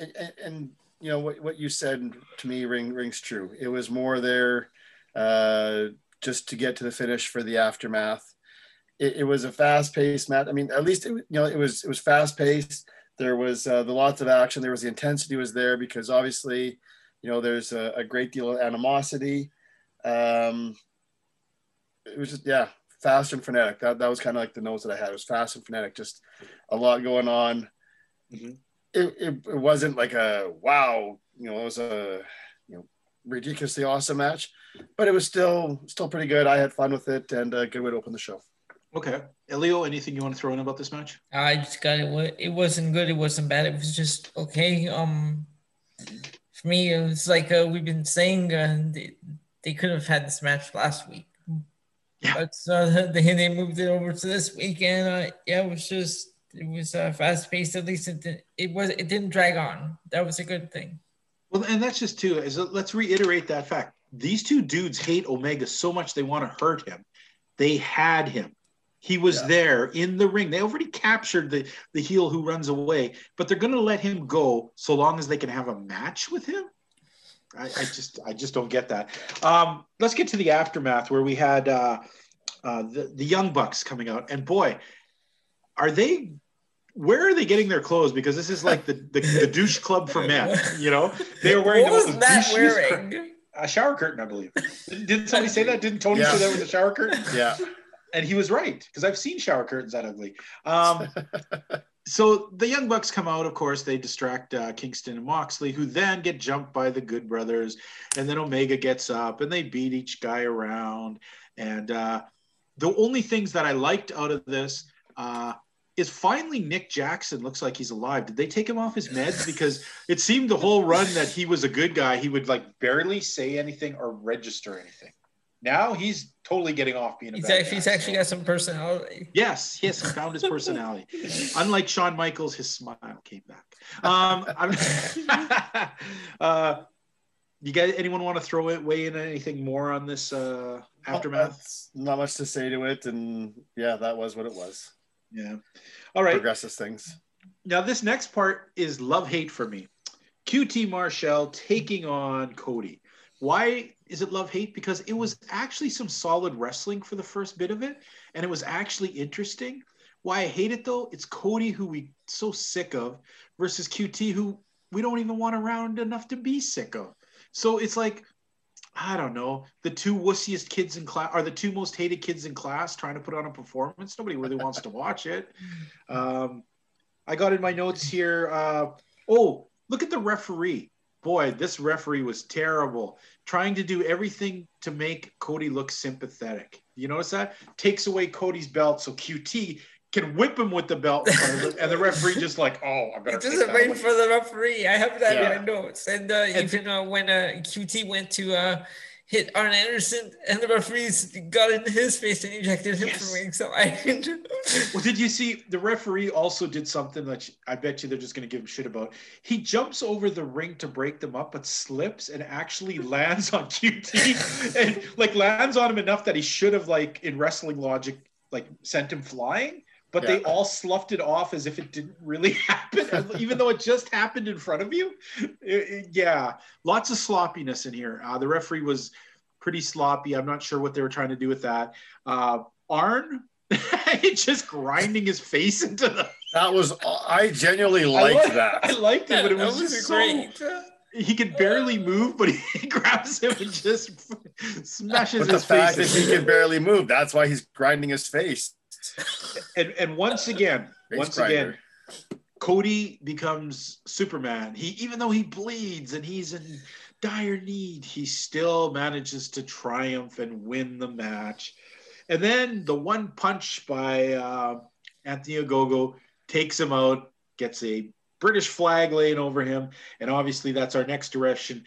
and, and, and, you know what what you said to me ring, rings true. It was more there uh, just to get to the finish for the aftermath. It, it was a fast paced match. I mean, at least it, you know it was it was fast paced. There was uh, the lots of action. There was the intensity was there because obviously, you know, there's a, a great deal of animosity. Um, it was just yeah, fast and frenetic. That that was kind of like the notes that I had. It was fast and frenetic, just a lot going on. Mm-hmm. It, it, it wasn't like a wow, you know, it was a you know ridiculously awesome match, but it was still still pretty good. I had fun with it and a good way to open the show. Okay, Elio, anything you want to throw in about this match? I just got it. It wasn't good. It wasn't bad. It was just okay. Um, for me, it was like uh, we've been saying. Uh, they, they could have had this match last week. Yeah. But uh, they, they moved it over to this weekend. Uh, yeah, it was just it was uh, fast paced. At least it did, it was it didn't drag on. That was a good thing. Well, and that's just too. Is let's reiterate that fact. These two dudes hate Omega so much they want to hurt him. They had him. He was yeah. there in the ring. They already captured the the heel who runs away, but they're going to let him go so long as they can have a match with him. I, I just I just don't get that. Um, let's get to the aftermath where we had uh, uh, the the Young Bucks coming out, and boy, are they? Where are they getting their clothes? Because this is like the the, the douche club for men. You know, they were wearing what the was that wearing? a shower curtain, I believe. Didn't somebody say that? Didn't Tony yeah. say that was a shower curtain? Yeah. And he was right because I've seen shower curtains that ugly. Um, so the Young Bucks come out, of course, they distract uh, Kingston and Moxley, who then get jumped by the Good Brothers. And then Omega gets up and they beat each guy around. And uh, the only things that I liked out of this uh, is finally Nick Jackson looks like he's alive. Did they take him off his meds? Because it seemed the whole run that he was a good guy. He would like barely say anything or register anything. Now he's totally getting off being a he's bad actually, guy, he's actually got some personality. Yes, yes, he found his personality. Unlike Shawn Michaels, his smile came back. Um, I'm, uh, you guys, anyone want to throw it, weigh in anything more on this uh, aftermath? not much to say to it, and yeah, that was what it was. Yeah. All right. Progresses things. Now this next part is love hate for me. QT Marshall taking on Cody. Why is it love hate? Because it was actually some solid wrestling for the first bit of it, and it was actually interesting. Why I hate it though, it's Cody who we so sick of versus QT who we don't even want around enough to be sick of. So it's like I don't know, the two wussiest kids in class are the two most hated kids in class trying to put on a performance. Nobody really wants to watch it. Um, I got in my notes here. Uh, oh, look at the referee boy, this referee was terrible, trying to do everything to make Cody look sympathetic. You notice that? Takes away Cody's belt so QT can whip him with the belt, and the referee just like, oh, I better. It doesn't wait for the referee. I have that yeah. in my notes, and, uh, even uh, when uh, QT went to uh, hit Arn Anderson, and the referees got in his face and ejected him yes. from ring. So I. well, did you see the referee also did something that I bet you they're just going to give him shit about? He jumps over the ring to break them up, but slips and actually lands on QT, and like lands on him enough that he should have like in wrestling logic like sent him flying but yeah. they all sloughed it off as if it didn't really happen, even though it just happened in front of you. It, it, yeah, lots of sloppiness in here. Uh, the referee was pretty sloppy. I'm not sure what they were trying to do with that. Uh, Arn just grinding his face into the. That was I genuinely liked I that. I liked it, but it was, was great. So, he could barely move, but he grabs him and just smashes but his the fact face. That he can barely move. That's why he's grinding his face and and once again, once again, Cody becomes Superman. He even though he bleeds and he's in dire need, he still manages to triumph and win the match. And then the one punch by uh, Anthony Ogogo takes him out, gets a British flag laying over him, and obviously that's our next direction.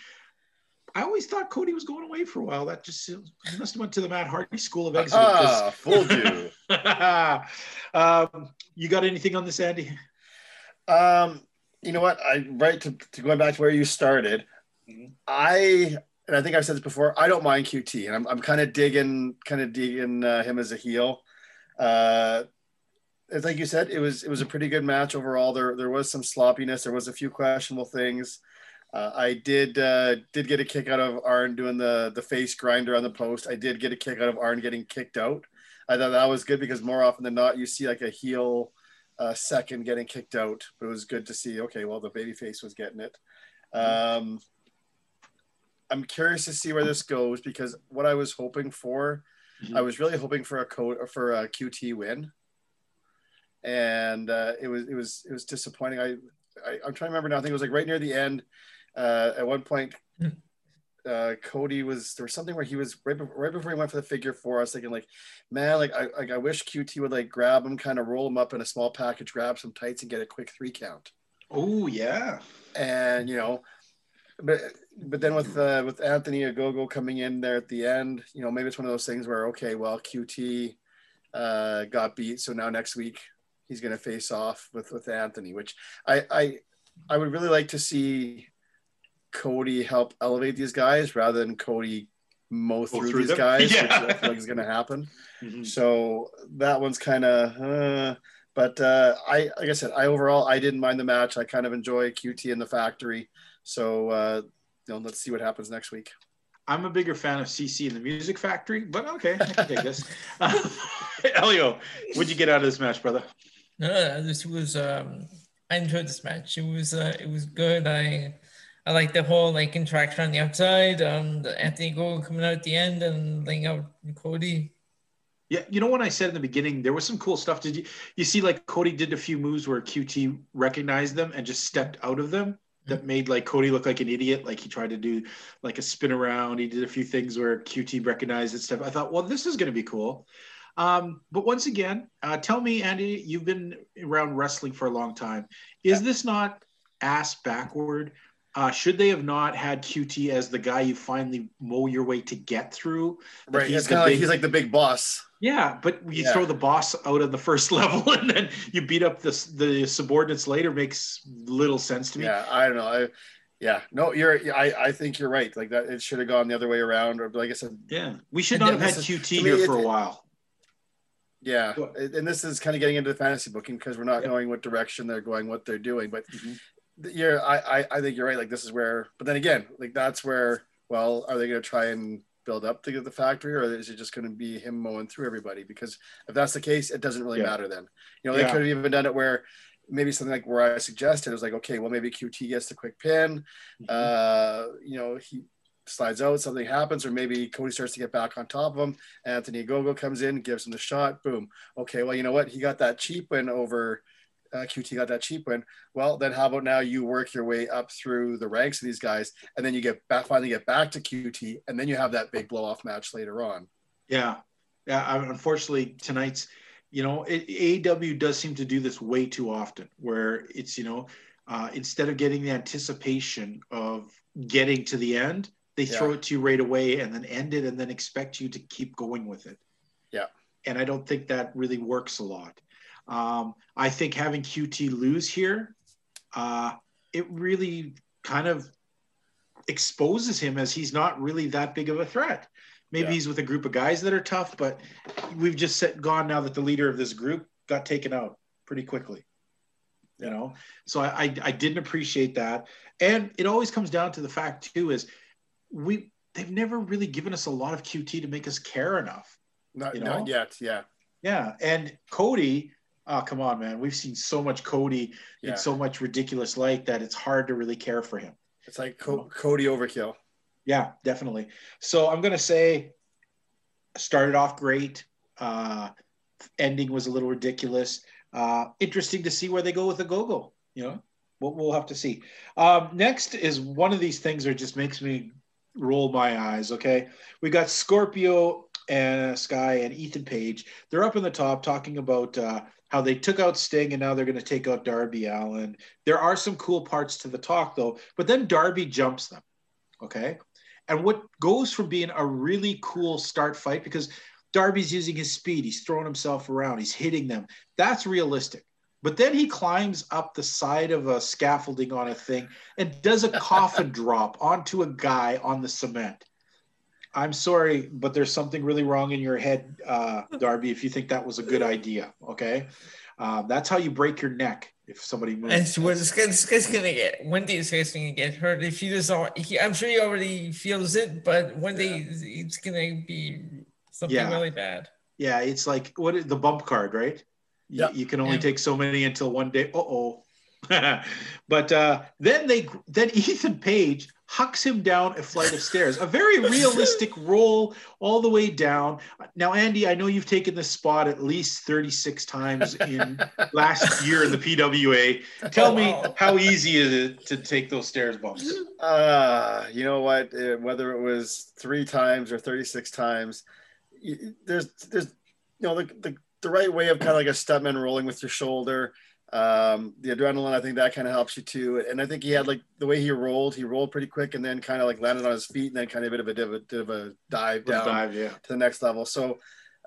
I always thought Cody was going away for a while. That just must have went to the Matt Hardy School of Exit. Ah, fooled you. um, you got anything on this, Andy? Um, you know what? I right to, to going back to where you started. Mm-hmm. I and I think I've said this before. I don't mind QT, and I'm I'm kind of digging kind of digging uh, him as a heel. Uh, like you said, it was it was a pretty good match overall. There there was some sloppiness. There was a few questionable things. Uh, I did uh, did get a kick out of Arn doing the the face grinder on the post. I did get a kick out of Arn getting kicked out. I thought that was good because more often than not, you see like a heel uh, second getting kicked out. But it was good to see. Okay, well the baby face was getting it. Um, I'm curious to see where this goes because what I was hoping for, mm-hmm. I was really hoping for a code for a QT win, and uh, it was it was it was disappointing. I, I am trying to remember now. I think it was like right near the end. Uh, at one point, hmm. uh, Cody was there was something where he was right before, right before he went for the figure four. I was thinking like, man, like I like I wish QT would like grab him, kind of roll him up in a small package, grab some tights, and get a quick three count. Oh yeah, and you know, but but then with uh, with Anthony Ogogo coming in there at the end, you know, maybe it's one of those things where okay, well, QT uh, got beat, so now next week he's going to face off with with Anthony, which I I I would really like to see Cody help elevate these guys rather than Cody mow through, through, these them. guys, yeah. which I feel like is going to happen. Mm-hmm. So that one's kind of. Uh, but uh, I, like I said, I overall I didn't mind the match. I kind of enjoy QT in the factory. So uh, you know, let's see what happens next week. I'm a bigger fan of CC in the Music Factory, but okay, I can take this. Uh, Elio, what'd you get out of this match, brother? No, no, this was um, I enjoyed this match. It was uh, it was good. I I like the whole like interaction on the outside. Um, the Anthony Go coming out at the end and laying out Cody. Yeah, you know what I said in the beginning, there was some cool stuff. Did you you see like Cody did a few moves where QT recognized them and just stepped out of them that mm-hmm. made like Cody look like an idiot. Like he tried to do like a spin around. He did a few things where QT recognized and stuff. I thought, well, this is going to be cool. Um, but once again, uh, tell me, Andy, you've been around wrestling for a long time. Is yeah. this not ass backward? Uh, should they have not had QT as the guy you finally mow your way to get through? Right. He's kind of like he's like the big boss. Yeah, but you yeah. throw the boss out of the first level and then you beat up the the subordinates later makes little sense to me. Yeah, I don't know. I, yeah, no, you're. I, I think you're right. Like that, it should have gone the other way around. Or like I said, yeah, we should not have had QT here me, for it, a while. Yeah, and this is kind of getting into the fantasy booking because we're not yeah. knowing what direction they're going, what they're doing. But mm-hmm you're I, I, I think you're right. Like this is where, but then again, like that's where. Well, are they going to try and build up to get the factory, or is it just going to be him mowing through everybody? Because if that's the case, it doesn't really yeah. matter then. You know, they yeah. could have even done it where maybe something like where I suggested it was like, okay, well maybe QT gets the quick pin. Mm-hmm. Uh, you know, he slides out, something happens, or maybe Cody starts to get back on top of him. Anthony Ogogo comes in, gives him the shot. Boom. Okay, well, you know what? He got that cheap win over uh, QT got that cheap win. Well, then how about now you work your way up through the ranks of these guys, and then you get back finally get back to QT, and then you have that big blow off match later on. Yeah, yeah. Unfortunately, tonight's you know it, AEW does seem to do this way too often, where it's you know uh, instead of getting the anticipation of getting to the end, they yeah. throw it to you right away and then end it, and then expect you to keep going with it. Yeah. And I don't think that really works a lot. Um, I think having QT lose here, uh, it really kind of exposes him as he's not really that big of a threat. Maybe yeah. he's with a group of guys that are tough, but we've just set, gone now that the leader of this group got taken out pretty quickly. You know, so I, I, I didn't appreciate that, and it always comes down to the fact too is we they've never really given us a lot of QT to make us care enough. Not, you know? not yet, yeah. Yeah, and Cody oh come on man. We've seen so much cody yeah. and so much ridiculous like that it's hard to really care for him. It's like Co- cody overkill. Yeah definitely. So i'm going to say started off great uh ending was a little ridiculous. Uh interesting to see where they go with the go-go you know? We'll, we'll have to see. Um next is one of these things that just makes me roll my eyes okay? We got scorpio and Sky and Ethan Page. They're up in the top talking about uh, how they took out Sting and now they're going to take out Darby Allin. There are some cool parts to the talk though, but then Darby jumps them. Okay. And what goes from being a really cool start fight because Darby's using his speed, he's throwing himself around, he's hitting them. That's realistic. But then he climbs up the side of a scaffolding on a thing and does a coffin drop onto a guy on the cement. I'm sorry, but there's something really wrong in your head, uh, Darby, if you think that was a good idea. Okay. Um, that's how you break your neck if somebody moves. And so this, guy, this guy's gonna get one day. This guy's gonna get hurt. If he doesn't, he, I'm sure he already feels it, but one day yeah. it's gonna be something yeah. really bad. Yeah, it's like what is the bump card, right? Yeah, you, you can only yeah. take so many until one day. Uh oh. but uh, then they then Ethan Page hucks him down a flight of stairs. A very realistic roll all the way down. Now, Andy, I know you've taken this spot at least 36 times in last year in the PWA. Tell me how easy is it to take those stairs bumps? Uh, you know what? Uh, whether it was three times or 36 times, there's, there's, you know, the, the, the right way of kind of like a stuntman rolling with your shoulder um, the adrenaline, I think that kind of helps you too. And I think he had like the way he rolled, he rolled pretty quick and then kind of like landed on his feet and then kind of a bit of a, bit of a, bit of a dive down dive, yeah. to the next level. So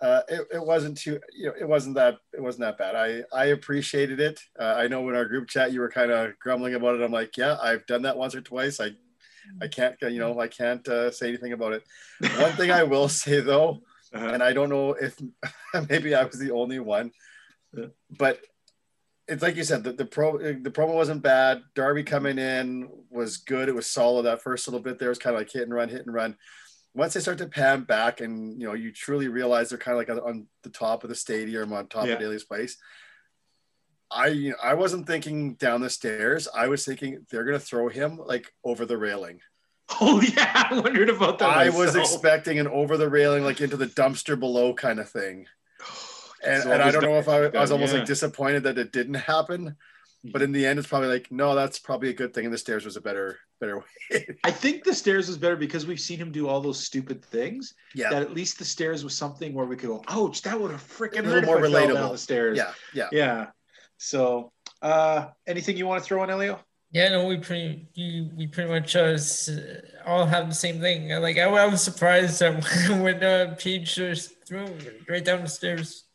uh, it, it wasn't too, you know, it wasn't that, it wasn't that bad. I, I appreciated it. Uh, I know in our group chat, you were kind of grumbling about it. I'm like, yeah, I've done that once or twice. I, I can't, you know, I can't uh, say anything about it. One thing I will say though, uh-huh. and I don't know if maybe I was the only one, but it's like you said, the, the pro the promo wasn't bad. Darby coming in was good. It was solid. That first little bit there was kind of like hit and run, hit and run. Once they start to pan back, and you know, you truly realize they're kind of like on the top of the stadium, on top yeah. of Daily's place. I you know, I wasn't thinking down the stairs. I was thinking they're gonna throw him like over the railing. Oh yeah, I wondered about that. I myself. was expecting an over the railing, like into the dumpster below kind of thing and, and I don't know if I, I was almost yeah. like disappointed that it didn't happen, but in the end, it's probably like, no, that's probably a good thing. And the stairs was a better, better way. I think the stairs was better because we've seen him do all those stupid things. Yeah. That at least the stairs was something where we could go, ouch, that would have freaking hurt more relatable. down the stairs. Yeah. Yeah. Yeah. So, uh, anything you want to throw in, Elio? Yeah, no, we pretty we, we pretty much uh, all have the same thing. Like I, I was surprised that when uh, Page just threw right down the stairs.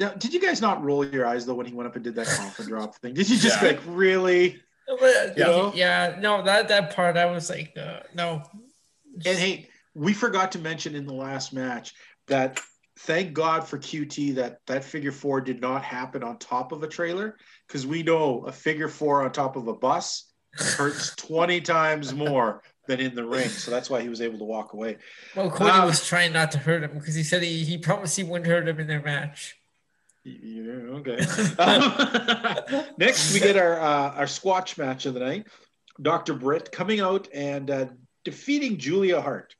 Now, did you guys not roll your eyes though when he went up and did that coffin drop thing? Did you just yeah. like really? But, yeah. yeah, no, that that part I was like, uh, no. And hey, we forgot to mention in the last match that thank God for QT that that figure four did not happen on top of a trailer because we know a figure four on top of a bus hurts 20 times more than in the ring. So that's why he was able to walk away. Well, Cody um, was trying not to hurt him because he said he, he promised he wouldn't hurt him in their match. Yeah, okay. um, next, we get our uh, our squash match of the night. Dr. Britt coming out and uh, defeating Julia Hart.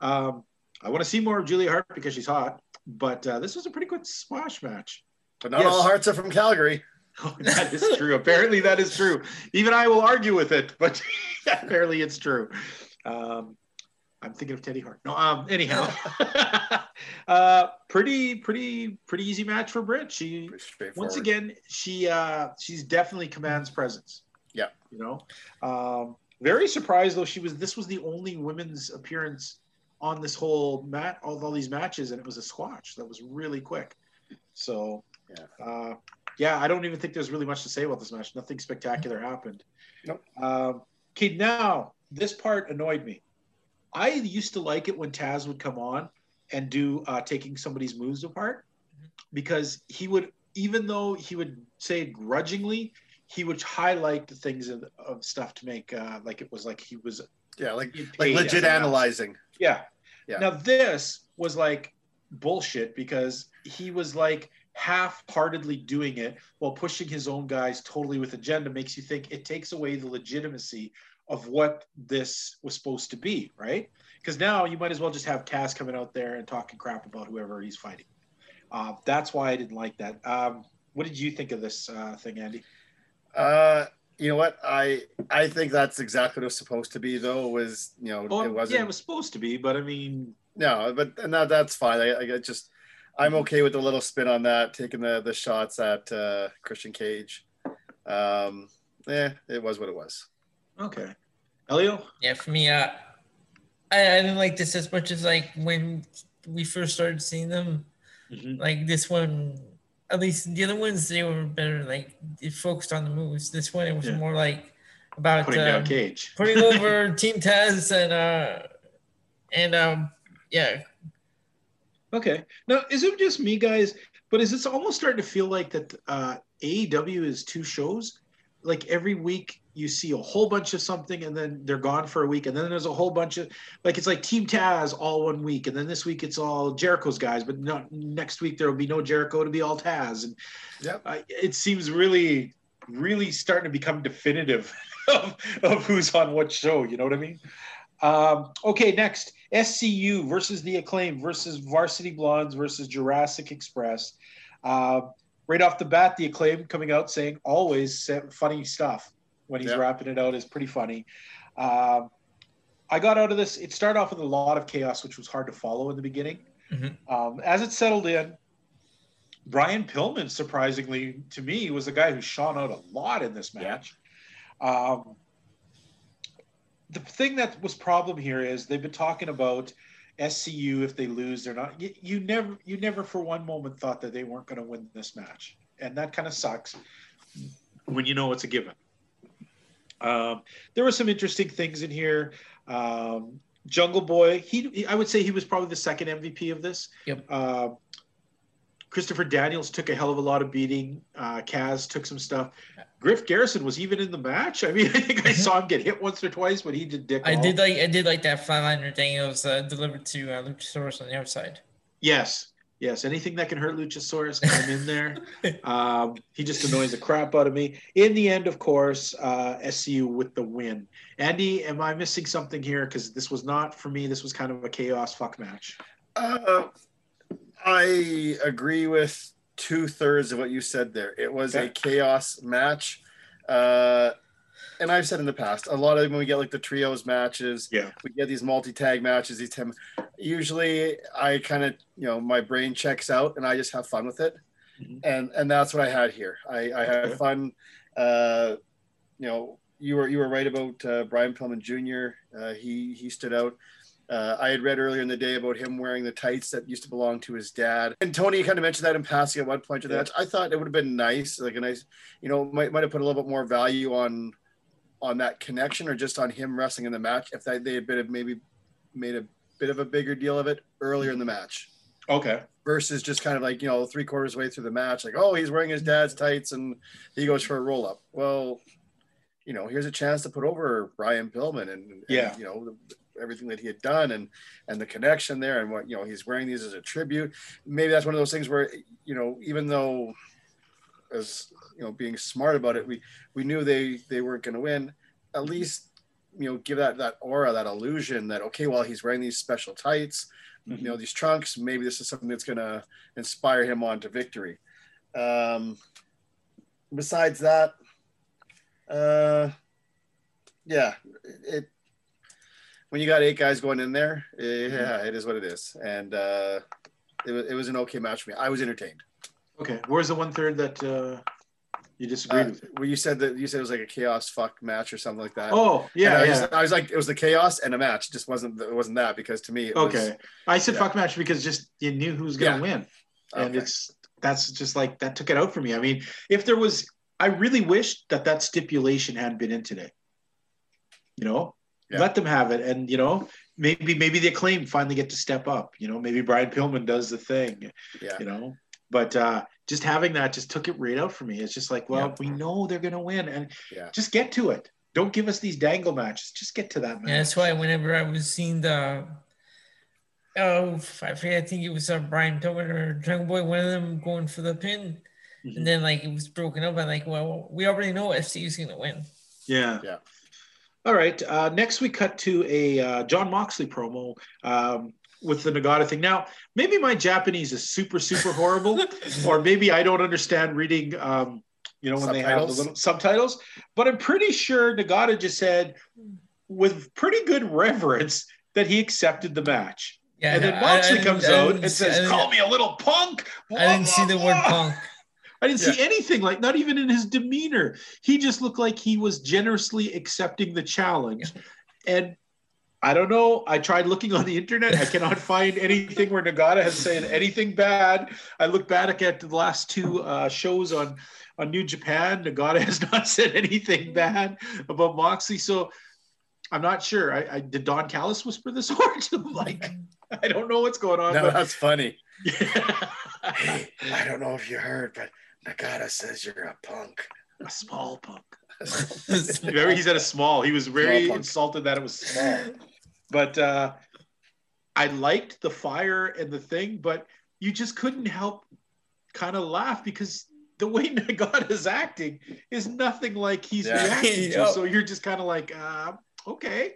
Um, I want to see more of Julia Hart because she's hot, but uh, this was a pretty good squash match. But not yes. all hearts are from Calgary. Oh, that is true. apparently, that is true. Even I will argue with it, but apparently, it's true. Um, I'm thinking of Teddy Hart. No, um, anyhow, uh, pretty, pretty, pretty easy match for Britt. She once again, she uh, she's definitely commands presence. Yeah, you know, um, very surprised though. She was this was the only women's appearance on this whole mat, all, all these matches, and it was a squash that was really quick. So, yeah, uh, yeah, I don't even think there's really much to say about this match. Nothing spectacular happened. Nope. Um, okay, now this part annoyed me I used to like it when Taz would come on and do uh, taking somebody's moves apart because he would, even though he would say grudgingly, he would highlight the things of, of stuff to make uh, like it was like he was yeah like like legit analyzing. Yeah. Yeah. Now this was like bullshit because he was like half-heartedly doing it while pushing his own guys totally with agenda makes you think it takes away the legitimacy of what this was supposed to be, right? Because now you might as well just have Taz coming out there and talking crap about whoever he's fighting. Uh, that's why I didn't like that. Um, what did you think of this uh, thing, Andy? Uh, you know what? I I think that's exactly what it was supposed to be, though. Was you know well, it wasn't. Yeah, it was supposed to be, but I mean, no, but and that that's fine. I, I just I'm okay with the little spin on that, taking the the shots at uh, Christian Cage. Um, yeah, it was what it was. Okay. Elio? Yeah, for me, uh, I, I didn't like this as much as like when we first started seeing them. Mm-hmm. Like this one, at least the other ones, they were better. Like it focused on the moves. This one, it was yeah. more like about putting um, down Cage, putting over Team Taz, and uh, and um, yeah. Okay. Now, is it just me, guys? But is this almost starting to feel like that uh, AEW is two shows? Like every week you see a whole bunch of something and then they're gone for a week and then there's a whole bunch of like it's like team taz all one week and then this week it's all jericho's guys but not next week there will be no jericho to be all taz and yeah uh, it seems really really starting to become definitive of, of who's on what show. You know what I mean? Um, okay, next SCU versus the Acclaim versus Varsity Blondes versus Jurassic Express. Uh, right off the bat, the Acclaim coming out saying always funny stuff when he's yeah. rapping it out is pretty funny. Um, I got out of this. It started off with a lot of chaos, which was hard to follow in the beginning. Mm-hmm. Um, as it settled in, Brian Pillman, surprisingly to me, was the guy who shone out a lot in this match. Yeah. Um, the thing that was problem here is they've been talking about SCU if they lose, they're not. You, you never, you never for one moment thought that they weren't going to win this match, and that kind of sucks when you know it's a given. Um, there were some interesting things in here. Um, Jungle Boy, he, I would say he was probably the second MVP of this. Yep. Uh, Christopher Daniels took a hell of a lot of beating. Uh, Kaz took some stuff. Griff Garrison was even in the match. I mean, I think I saw him get hit once or twice, but he did dick. I did like I did like that flatliner thing. It was uh, delivered to uh, Luchasaurus on the outside. Yes, yes. Anything that can hurt Luchasaurus, I'm in there. um, he just annoys the crap out of me. In the end, of course, uh, SCU with the win. Andy, am I missing something here? Because this was not for me. This was kind of a chaos fuck match. Uh, I agree with two thirds of what you said there. It was a chaos match. Uh, and I've said in the past, a lot of when we get like the trios matches, yeah, we get these multi tag matches. These ten, usually I kind of you know my brain checks out and I just have fun with it, mm-hmm. and and that's what I had here. I, I had fun. Uh, you know, you were you were right about uh, Brian Pillman Jr. Uh, he he stood out. Uh, I had read earlier in the day about him wearing the tights that used to belong to his dad. And Tony kind of mentioned that in passing at one point to that. I thought it would have been nice, like a nice, you know, might, might have put a little bit more value on on that connection or just on him wrestling in the match if that, they had been maybe made a bit of a bigger deal of it earlier in the match. Okay. Versus just kind of like, you know, three quarters way through the match, like, oh, he's wearing his dad's tights and he goes for a roll up. Well, you know, here's a chance to put over Brian Pillman and, and yeah, you know, everything that he had done and and the connection there and what you know he's wearing these as a tribute maybe that's one of those things where you know even though as you know being smart about it we we knew they they weren't going to win at least you know give that that aura that illusion that okay well he's wearing these special tights mm-hmm. you know these trunks maybe this is something that's going to inspire him on to victory um besides that uh yeah it when you got eight guys going in there, eh, yeah, it is what it is. And uh, it, was, it was an okay match for me. I was entertained. Okay. Where's the one third that uh, you disagreed uh, with? Where you said that you said it was like a chaos fuck match or something like that. Oh, yeah. I, yeah. Was, I, was, like, it was the chaos and a match. It just wasn't, it wasn't that because to me, okay. Was, I said yeah. fuck match because just you knew who was going to yeah. win. And okay. it's, that's just like, that took it out for me. I mean, if there was, I really wish that that stipulation hadn't been in today. You know, yeah. let them have it. And you know, maybe maybe the acclaim finally get to step up. You know, maybe Brian Pillman does the thing. Yeah. You know, but uh, just having that just took it right out for me. It's just like, well, yeah. we know they're gonna win, and yeah. just get to it. Don't give us these dangle matches. Just get to that match. Yeah, that's why whenever I was seeing the oh, I forget, I think it was uh, Brian Pillman or Jungle Boy, one of them going for the pin, mm-hmm. and then like it was broken up. I'm like, well, we already know FC is gonna win. Yeah. Yeah. All right. Uh, next, we cut to a uh, Jon Moxley promo um, with the Nagata thing. Now, maybe my Japanese is super, super horrible, or maybe I don't understand reading. Um, you know, when subtitles. they have the little subtitles, but I'm pretty sure Nagata just said, with pretty good reverence, that he accepted the match. Yeah, and then Moxley comes out and says, "Call me a little punk." I didn't see the word punk. I didn't yeah. see anything like, not even in his demeanor. He just looked like he was generously accepting the challenge. And I don't know. I tried looking on the internet. I cannot find anything where Nagata has said anything bad. I looked back at the last two uh, shows on on New Japan. Nagata has not said anything bad about Moxley. So I'm not sure. I, I did Don Callis whisper this or like I don't know what's going on. No, but, that's funny. Yeah. hey, I don't know if you heard, but Nagata says you're a punk. A small punk. Remember, he said a small. He was very insulted that it was small. But uh, I liked the fire and the thing, but you just couldn't help kind of laugh because the way Nagata is acting is nothing like he's yeah. reacting to. So you're just kind of like, uh, okay,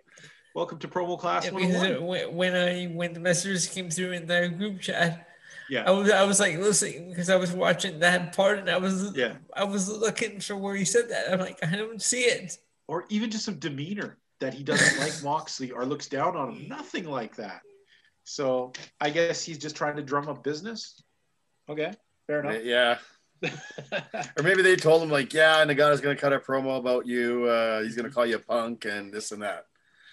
welcome to promo class. Yeah, when I when the messages came through in the group chat, yeah, I was I was like listening because I was watching that part and I was yeah I was looking for where he said that. I'm like, I don't see it. Or even just some demeanor that he doesn't like Moxley or looks down on him. Nothing like that. So I guess he's just trying to drum up business. Okay, fair enough. Yeah. or maybe they told him like, yeah, Nagata's gonna cut a promo about you. Uh, he's gonna call you a punk and this and that.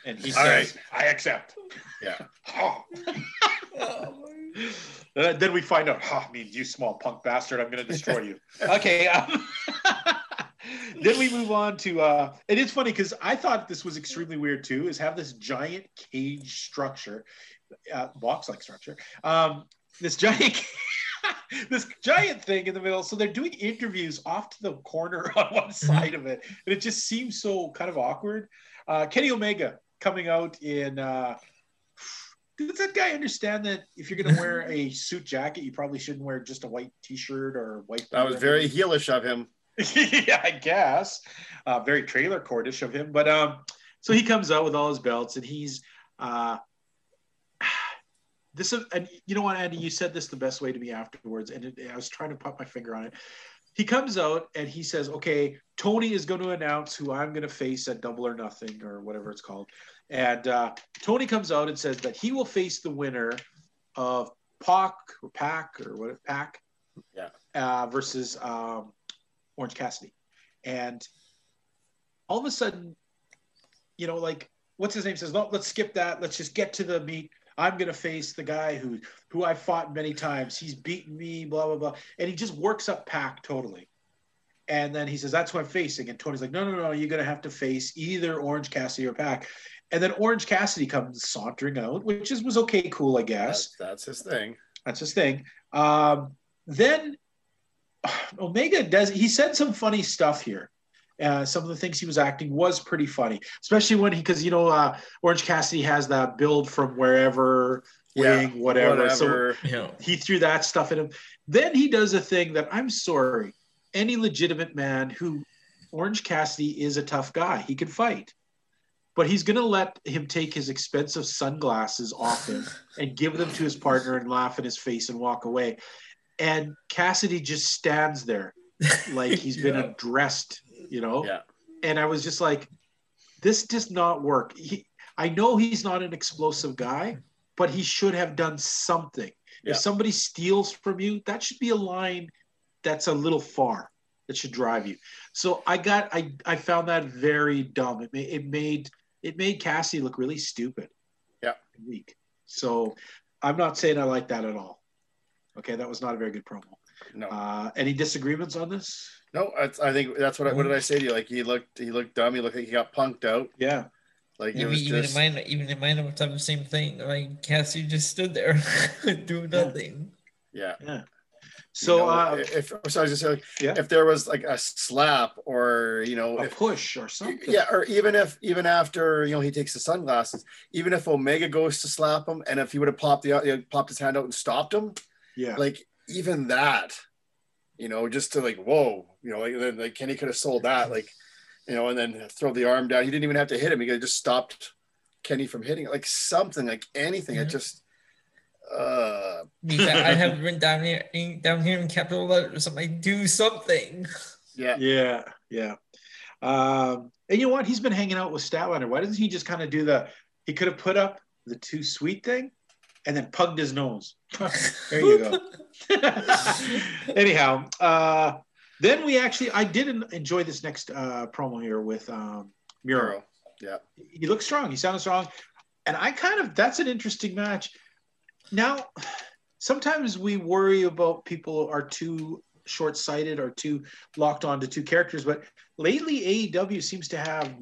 And he All says, right. "I accept." Yeah. Oh. uh, then we find out, "Ha, oh, means you small punk bastard. I'm gonna destroy you." okay. Um, then we move on to uh and it's funny because i thought this was extremely weird too is have this giant cage structure uh, box like structure um this giant this giant thing in the middle so they're doing interviews off to the corner on one mm-hmm. side of it and it just seems so kind of awkward uh kenny omega coming out in uh does that guy understand that if you're going to wear a suit jacket, you probably shouldn't wear just a white T-shirt or white? That was very heelish of him. yeah, I guess. Uh, very trailer courtish of him. But um, so he comes out with all his belts and he's uh, this is, and you know what, Andy, you said this the best way to me afterwards, and it, I was trying to put my finger on it. He comes out and he says, "Okay, Tony is going to announce who I'm going to face at Double or Nothing or whatever it's called." And uh, Tony comes out and says that he will face the winner of Pac or Pac or what Pac, yeah, uh, versus um, Orange Cassidy. And all of a sudden, you know, like what's his name says, no, let's skip that. Let's just get to the meat. I'm gonna face the guy who who I fought many times. He's beaten me, blah blah blah, and he just works up Pac totally. And then he says, "That's who I'm facing." And Tony's like, "No, no, no, you're gonna have to face either Orange Cassidy or Pac." And then Orange Cassidy comes sauntering out, which is was okay, cool, I guess. That's, that's his thing. That's his thing. Um, then Omega does. He said some funny stuff here. Uh, some of the things he was acting was pretty funny, especially when he, because you know, uh, Orange Cassidy has that build from wherever, wing, yeah, whatever. whatever. So yeah. he threw that stuff at him. Then he does a thing that I'm sorry, any legitimate man who Orange Cassidy is a tough guy. He can fight, but he's going to let him take his expensive sunglasses off him and give them to his partner and laugh in his face and walk away and Cassidy just stands there like he's been addressed, you know? Yeah. And I was just like, this does not work. He, I know he's not an explosive guy, but he should have done something. Yeah. If somebody steals from you, that should be a line that's a little far that should drive you. So I got, I, I found that very dumb. It made, it made, it made Cassie look really stupid. Yeah. Weak. So I'm not saying I like that at all. Okay, that was not a very good promo. No. Uh, any disagreements on this? No, I think that's what. I, what did I say to you? Like he looked, he looked dumb. He looked like he got punked out. Yeah. Like even, even just... in my even in my notes, the same thing. Like Cassie just stood there doing nothing. Yeah. Yeah. So, you know, uh, if so, I was just saying, yeah. if there was like a slap or you know, a if, push or something, yeah, or even if even after you know he takes the sunglasses, even if Omega goes to slap him, and if he would have popped the you know, popped his hand out and stopped him, yeah. Like even that, you know, just to like, whoa, you know, like then like Kenny could have sold that, like, you know, and then throw the arm down. He didn't even have to hit him. He could just stopped Kenny from hitting it. Like something, like anything. Mm-hmm. It just uh I have written down here down here in capital letters. I'm like, do something. Yeah. Yeah. Yeah. Um, and you know what? He's been hanging out with Statlander. Why doesn't he just kind of do the he could have put up the too sweet thing and then pugged his nose. there you go. Anyhow, uh, then we actually, I did enjoy this next uh, promo here with um, Miro. Yeah. He looks strong. He sounded strong. And I kind of, that's an interesting match. Now, sometimes we worry about people are too short sighted or too locked on to two characters, but lately AEW seems to have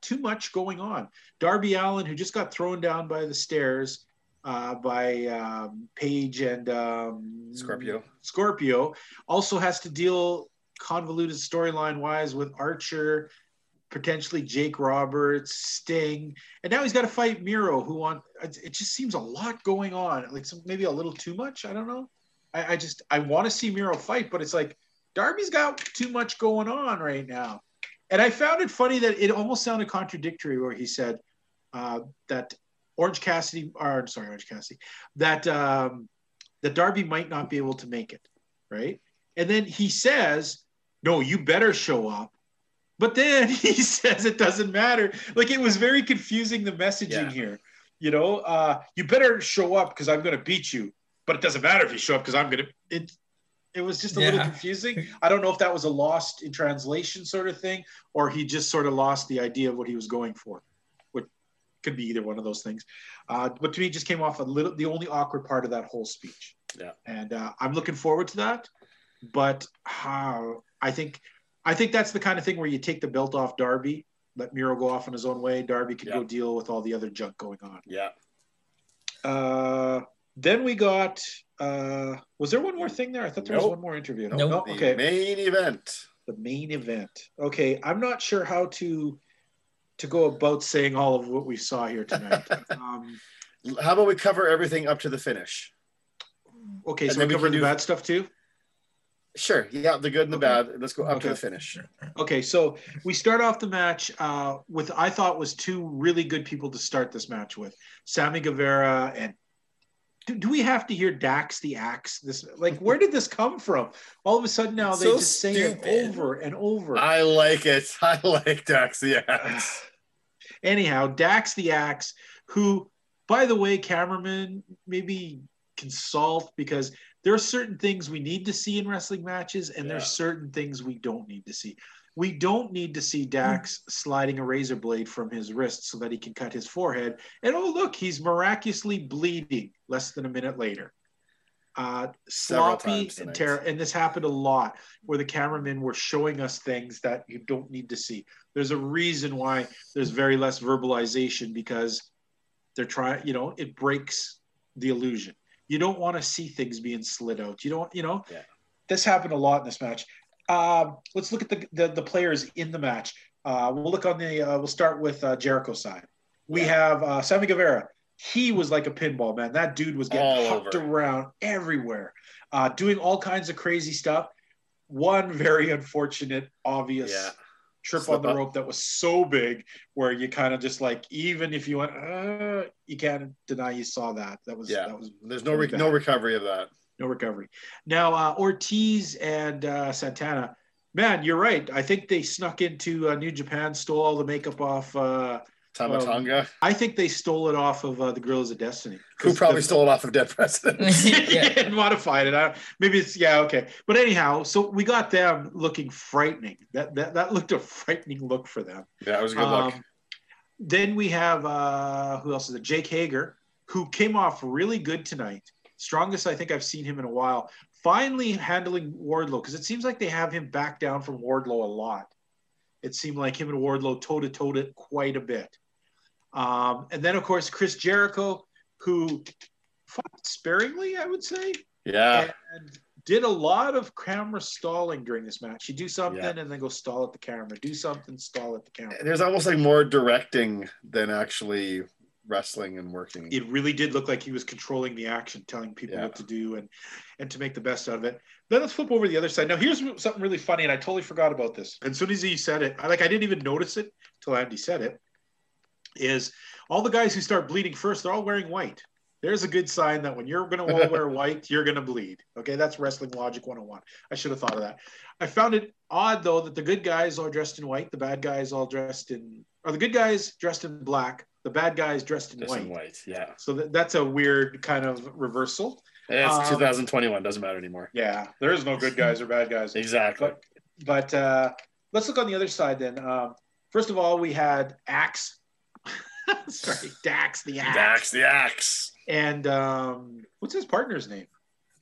too much going on. Darby Allin, who just got thrown down by the stairs, uh, by um, Page and um, Scorpio. Scorpio also has to deal convoluted storyline wise with Archer, potentially Jake Roberts, Sting, and now he's got to fight Miro, who want. It just seems a lot going on, like some, maybe a little too much. I don't know. I, I just I want to see Miro fight, but it's like Darby's got too much going on right now. And I found it funny that it almost sounded contradictory where he said uh, that Orange Cassidy, or sorry, Orange Cassidy, that um, that Darby might not be able to make it, right? And then he says, "No, you better show up." But then he says it doesn't matter. Like it was very confusing the messaging yeah. here. You know, uh, you better show up because I'm going to beat you. But it doesn't matter if you show up because I'm going to. It it was just a yeah. little confusing. I don't know if that was a lost in translation sort of thing, or he just sort of lost the idea of what he was going for. Which could be either one of those things. Uh, but to me, it just came off a little. The only awkward part of that whole speech. Yeah. And uh, I'm looking forward to that. But how I think I think that's the kind of thing where you take the belt off Darby, let Miro go off on his own way. Darby can yeah. go deal with all the other junk going on. Yeah. Uh, then we got. Uh, was there one more thing there? I thought there nope. was one more interview. No, nope. nope. okay. Main event. The main event. Okay, I'm not sure how to to go about saying all of what we saw here tonight. um, how about we cover everything up to the finish? Okay, so we cover the do... bad stuff too. Sure. Yeah, the good and the okay. bad. Let's go up okay. to the finish. Okay, so we start off the match uh, with I thought was two really good people to start this match with, Sammy Guevara and. Do, do we have to hear Dax the Axe? This like where did this come from? All of a sudden now they so just say it over and over. I like it. I like Dax the Axe. Anyhow, Dax the Axe, who, by the way, cameraman, maybe consult because there are certain things we need to see in wrestling matches, and yeah. there's certain things we don't need to see. We don't need to see Dax sliding a razor blade from his wrist so that he can cut his forehead. And oh, look, he's miraculously bleeding less than a minute later. Uh, sloppy and terror, and this happened a lot where the cameramen were showing us things that you don't need to see. There's a reason why there's very less verbalization because they're trying, you know, it breaks the illusion. You don't want to see things being slid out. You don't, you know, yeah. this happened a lot in this match. Um, let's look at the, the, the players in the match. Uh, we'll look on the. Uh, we'll start with uh, Jericho side. We yeah. have uh, Sammy Guevara. He was like a pinball man. That dude was getting hopped around everywhere, uh, doing all kinds of crazy stuff. One very unfortunate, obvious yeah. trip Slip on the up. rope that was so big where you kind of just like even if you went uh, you can't deny you saw that. That was yeah. that was there's no re- no recovery of that. No recovery. Now uh, ortiz and uh, santana man you're right. I think they snuck into uh, new japan stole all the makeup off Tama Tonga. Um, I think they stole it off of uh, the Guerrillas of Destiny. Who probably stole it off of Dead Presidents yeah. and modified it. I, maybe it's yeah okay. But anyhow, so we got them looking frightening. That that that looked a frightening look for them. Yeah, it was a good um, look. Then we have uh, who else is it? Jake Hager, who came off really good tonight. Strongest I think I've seen him in a while. Finally handling Wardlow because it seems like they have him back down from Wardlow a lot. It seemed like him and Wardlow toe to toe it quite a bit. Um, and then, of course, Chris Jericho, who fought sparingly, I would say. Yeah. And did a lot of camera stalling during this match. You do something yeah. and then go stall at the camera. Do something, stall at the camera. There's almost like more directing than actually wrestling and working. It really did look like he was controlling the action, telling people yeah. what to do and and to make the best out of it. Then let's flip over to the other side. Now here's something really funny, and I totally forgot about this. And as soon as he said it, I, like I didn't even notice it until Andy said it is all the guys who start bleeding first, they're all wearing white. There's a good sign that when you're going to all wear white, you're going to bleed. Okay, that's wrestling logic 101. I should have thought of that. I found it odd though that the good guys all dressed in white, the bad guys all dressed in, or the good guys dressed in black, the bad guys dressed in Just white. In white, yeah. So that, that's a weird kind of reversal. Yeah, it's um, 2021. Doesn't matter anymore. Yeah, there is no good guys or bad guys. exactly. But, but uh, let's look on the other side then. Um, first of all, we had Axe Sorry, Dax the Axe. Dax the Axe. And um, what's his partner's name?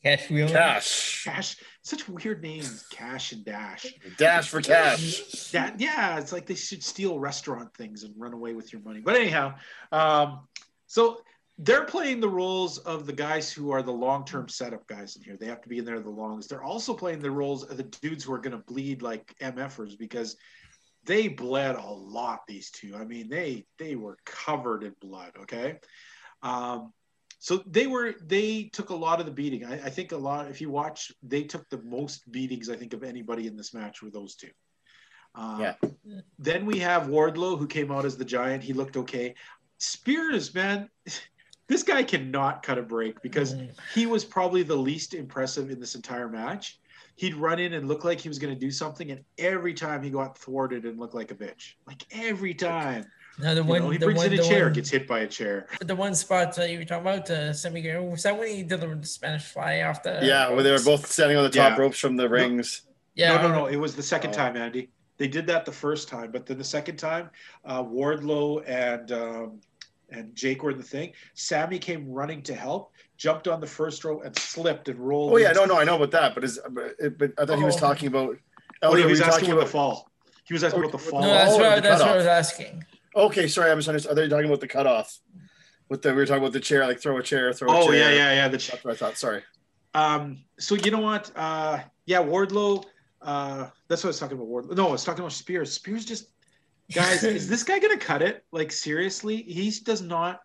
Cash Wheeler. Cash. Cash. Such weird names. Cash and Dash. Dash for cash. That yeah, it's like they should steal restaurant things and run away with your money. But anyhow, um, so they're playing the roles of the guys who are the long-term setup guys in here. They have to be in there the longest. They're also playing the roles of the dudes who are going to bleed like MFers because they bled a lot. These two, I mean, they they were covered in blood. Okay, um, so they were they took a lot of the beating. I, I, think a lot. If you watch, they took the most beatings I think of anybody in this match were those two. Uh, yeah. Then we have Wardlow who came out as the giant. He looked okay. Spears, man, this guy cannot cut a break because mm. he was probably the least impressive in this entire match. He'd run in and look like he was going to do something, and every time he got thwarted and looked like a bitch. Like every time. No, the one know, he the brings one, in a chair, one, gets hit by a chair. The one spot that you were talking about, uh, Sammy was that when he did the Spanish fly off the? Yeah, where they were both standing on the top yeah. ropes from the rings. No, yeah, no, no, no. It was the second oh. time, Andy. They did that the first time, but then the second time, uh, Wardlow and um, and Jake were in the thing. Sammy came running to help, jumped on the first row and slipped and rolled. Oh yeah, no, no, I know about that, but is but I thought oh. he was oh. talking about. Oh, he was asking about the fall. He was asking about the fall. No, that's, oh, what, that's what I was asking. Okay, sorry, I misunderstood. Are they talking about the cutoff? With the we were talking about the chair, like throw a chair, throw. A chair. oh yeah, yeah, yeah. The that's what I thought. Sorry. Um. So you know what? Uh. Yeah, Wardlow. Uh. That's what I was talking about. Wardlow. No, I was talking about Spears. Spears just. Guys, is this guy gonna cut it? Like seriously, he does not.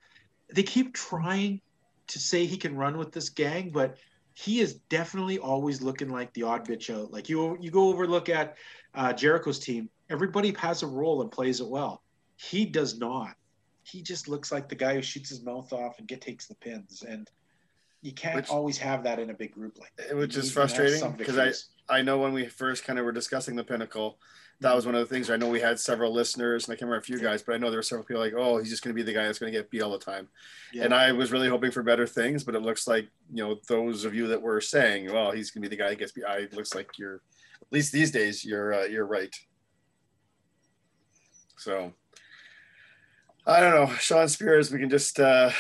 They keep trying to say he can run with this gang, but he is definitely always looking like the odd bitch out. Like you, you go over look at uh, Jericho's team. Everybody has a role and plays it well. He does not. He just looks like the guy who shoots his mouth off and get takes the pins. And you can't which, always have that in a big group like that. Which is frustrating because I I know when we first kind of were discussing the pinnacle, that was one of the things. I know we had several listeners, and I can't remember a few guys, but I know there were several people like, "Oh, he's just going to be the guy that's going to get beat all the time." Yeah. And I was really hoping for better things, but it looks like you know those of you that were saying, "Well, he's going to be the guy that gets beat," I it looks like you're, at least these days, you're uh, you're right. So I don't know, Shawn Spears. We can just uh,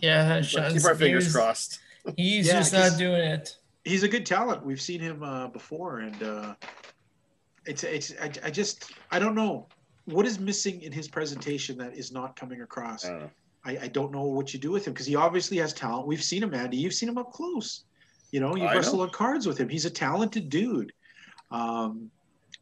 yeah, Shawn keep our fingers crossed. He's yeah, just not doing it. He's a good talent. We've seen him uh, before, and uh, it's it's I, I just I don't know what is missing in his presentation that is not coming across. I, I, I don't know what you do with him because he obviously has talent. We've seen him, Andy. You've seen him up close. You know, you wrestle on cards with him. He's a talented dude. Um,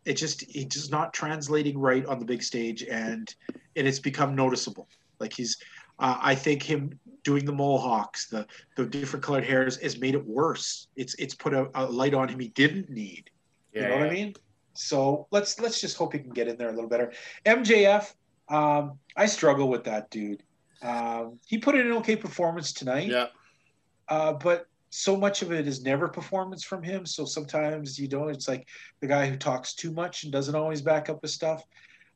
it just he's just not translating right on the big stage, and and it's become noticeable. Like he's, uh, I think him doing the mohawks, the the different colored hairs, has made it worse. It's it's put a, a light on him he didn't need. Yeah, you know yeah. what I mean? So let's let's just hope he can get in there a little better. MJF, um, I struggle with that dude. Um, he put in an okay performance tonight. Yeah. Uh, but so much of it is never performance from him. So sometimes you don't. It's like the guy who talks too much and doesn't always back up his stuff.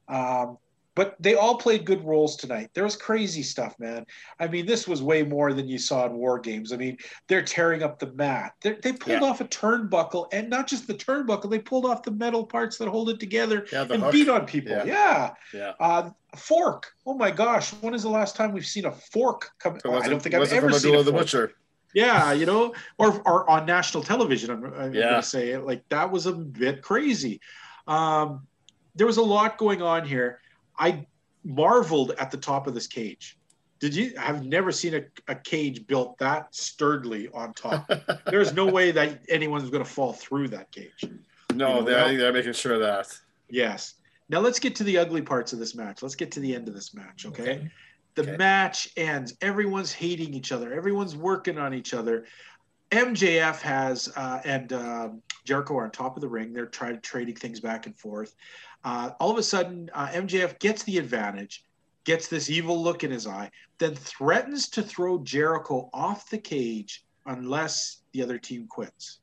Um, but they all played good roles tonight. There was crazy stuff, man. I mean, this was way more than you saw in War Games. I mean, they're tearing up the mat. They're, they pulled yeah. off a turnbuckle, and not just the turnbuckle, they pulled off the metal parts that hold it together yeah, and hook. beat on people. Yeah. Yeah. yeah. Uh, fork. Oh my gosh. When is the last time we've seen a fork come? I don't think I've ever seen a the butcher. Yeah, you know, or, or on national television. I'm, I'm yeah. going to say it like that was a bit crazy. Um, there was a lot going on here I marveled at the top of this cage. Did you? I've never seen a, a cage built that sturdily on top. There's no way that anyone's going to fall through that cage. No, you know, they're, they're making sure that. Yes. Now let's get to the ugly parts of this match. Let's get to the end of this match, okay? okay. The okay. match ends. Everyone's hating each other. Everyone's working on each other. MJF has uh, and um, Jericho are on top of the ring. They're trying trading things back and forth. Uh, all of a sudden, uh, MJF gets the advantage, gets this evil look in his eye, then threatens to throw Jericho off the cage unless the other team quits.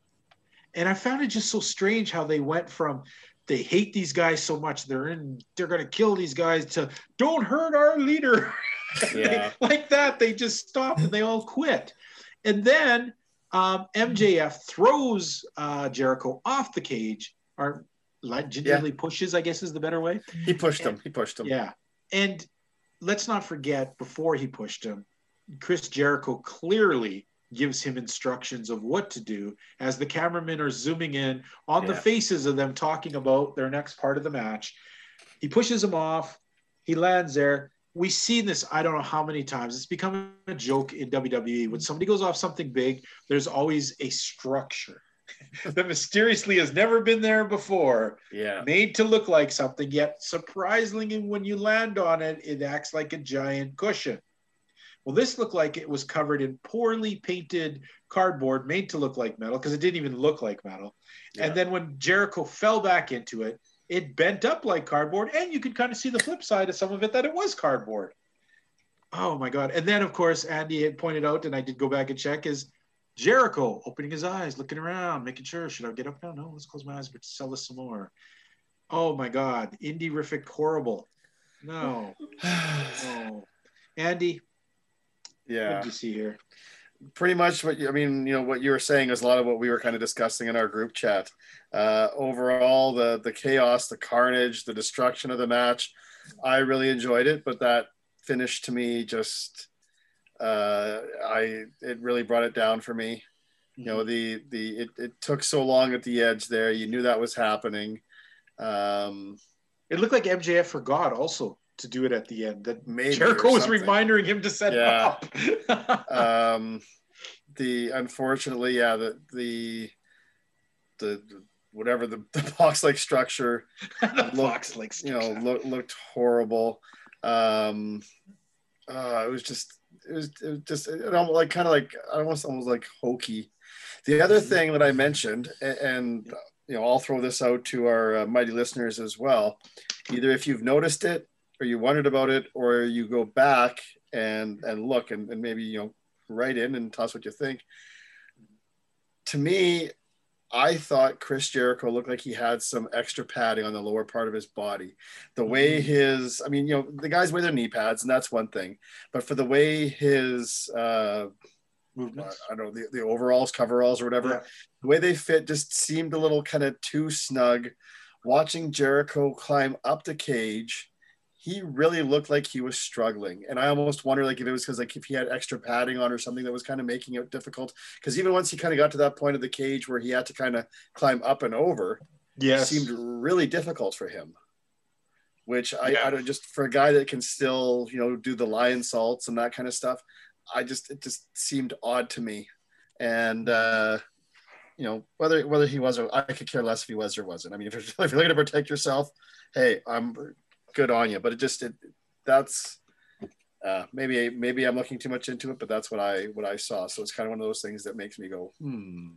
And I found it just so strange how they went from they hate these guys so much they're in they're going to kill these guys to don't hurt our leader yeah. they, like that they just stop and they all quit and then um, mjf throws uh, jericho off the cage or gingerly yeah. pushes, I guess is the better way. He pushed and, him. He pushed him. Yeah. And let's not forget, before he pushed him, Chris Jericho clearly gives him instructions of what to do as the cameramen are zooming in on yeah. the faces of them talking about their next part of the match. He pushes him off. He lands there. We've seen this, I don't know how many times. It's become a joke in WWE. When somebody goes off something big, there's always a structure that mysteriously has never been there before. Yeah. Made to look like something, yet surprisingly, when you land on it, it acts like a giant cushion. Well, this looked like it was covered in poorly painted cardboard made to look like metal because it didn't even look like metal. Yeah. And then when Jericho fell back into it, it bent up like cardboard, and you could kind of see the flip side of some of it that it was cardboard. Oh my God. And then, of course, Andy had pointed out, and I did go back and check, is Jericho opening his eyes, looking around, making sure, should I get up now? No, let's close my eyes, but sell this some more. Oh my God. Indie horrible. No. no. Andy. Yeah. What you see here? Pretty much what you, I mean, you know, what you were saying is a lot of what we were kind of discussing in our group chat. Uh, overall, the the chaos, the carnage, the destruction of the match, I really enjoyed it. But that finish to me just, uh, I it really brought it down for me. You know, mm-hmm. the the it, it took so long at the edge there. You knew that was happening. Um, it looked like MJF forgot also to do it at the end. That Maybe Jericho was reminding him to set yeah. up. um, the unfortunately, yeah, the the the, the whatever the, the box like structure the box like you know look, looked horrible. Um, uh, it was just it was, it was just it almost like kind of like almost almost like hokey. The other mm-hmm. thing that I mentioned, and, and you know, I'll throw this out to our uh, mighty listeners as well. Either if you've noticed it, or you wondered about it, or you go back and and look and, and maybe you know write in and tell us what you think. To me, I thought Chris Jericho looked like he had some extra padding on the lower part of his body. The way mm-hmm. his, I mean, you know, the guys wear their knee pads, and that's one thing. But for the way his uh, movements. I don't know the, the overalls, coveralls, or whatever. Yeah. The way they fit just seemed a little kind of too snug. Watching Jericho climb up the cage, he really looked like he was struggling, and I almost wonder like if it was because like if he had extra padding on or something that was kind of making it difficult. Because even once he kind of got to that point of the cage where he had to kind of climb up and over, yeah, seemed really difficult for him which I, yeah. I, don't just for a guy that can still you know do the Lionsaults and that kind of stuff I just it just seemed odd to me, and uh, you know whether whether he was or I could care less if he was or wasn't. I mean, if you're, if you're looking to protect yourself, hey, I'm good on you. But it just it that's uh, maybe maybe I'm looking too much into it, but that's what I what I saw. So it's kind of one of those things that makes me go, hmm.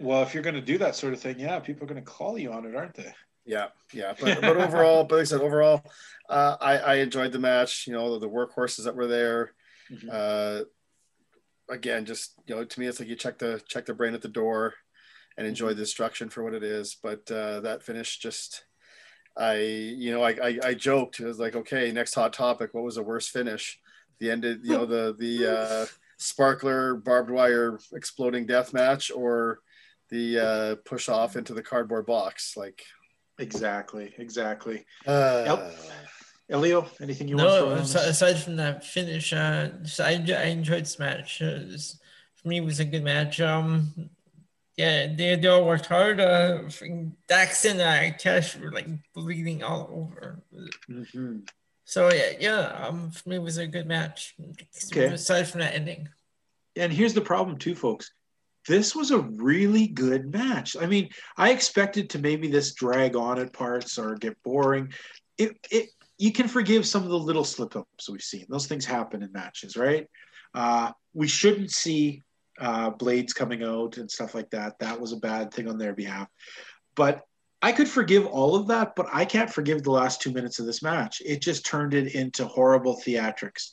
Well, if you're going to do that sort of thing, yeah, people are going to call you on it, aren't they? Yeah, yeah, but, but overall, but like I said, overall, uh, I, I enjoyed the match. You know, the, the workhorses that were there. Mm-hmm. Uh, again, just you know, to me, it's like you check the check the brain at the door and enjoy the destruction for what it is. But uh, that finish just, I you know, I, I, I joked. It was like, okay, next hot topic. What was the worst finish? The ended, you know, the the uh, sparkler barbed wire exploding death match or the uh, push off into the cardboard box. Like exactly, exactly. Uh, yep. Elio, anything you no, want to throw aside from that finish, uh, I, I enjoyed this match. Uh, this, for me, it was a good match. Um, yeah, they, they all worked hard. Uh, Dax and uh, Cash were like bleeding all over. Mm-hmm. So yeah, yeah. Um, for me, it was a good match. Okay. Aside from that ending. And here's the problem, too, folks. This was a really good match. I mean, I expected to maybe this drag on at parts or get boring. It, it you can forgive some of the little slip ups we've seen. Those things happen in matches, right? Uh, we shouldn't see uh, blades coming out and stuff like that. That was a bad thing on their behalf. But I could forgive all of that, but I can't forgive the last two minutes of this match. It just turned it into horrible theatrics.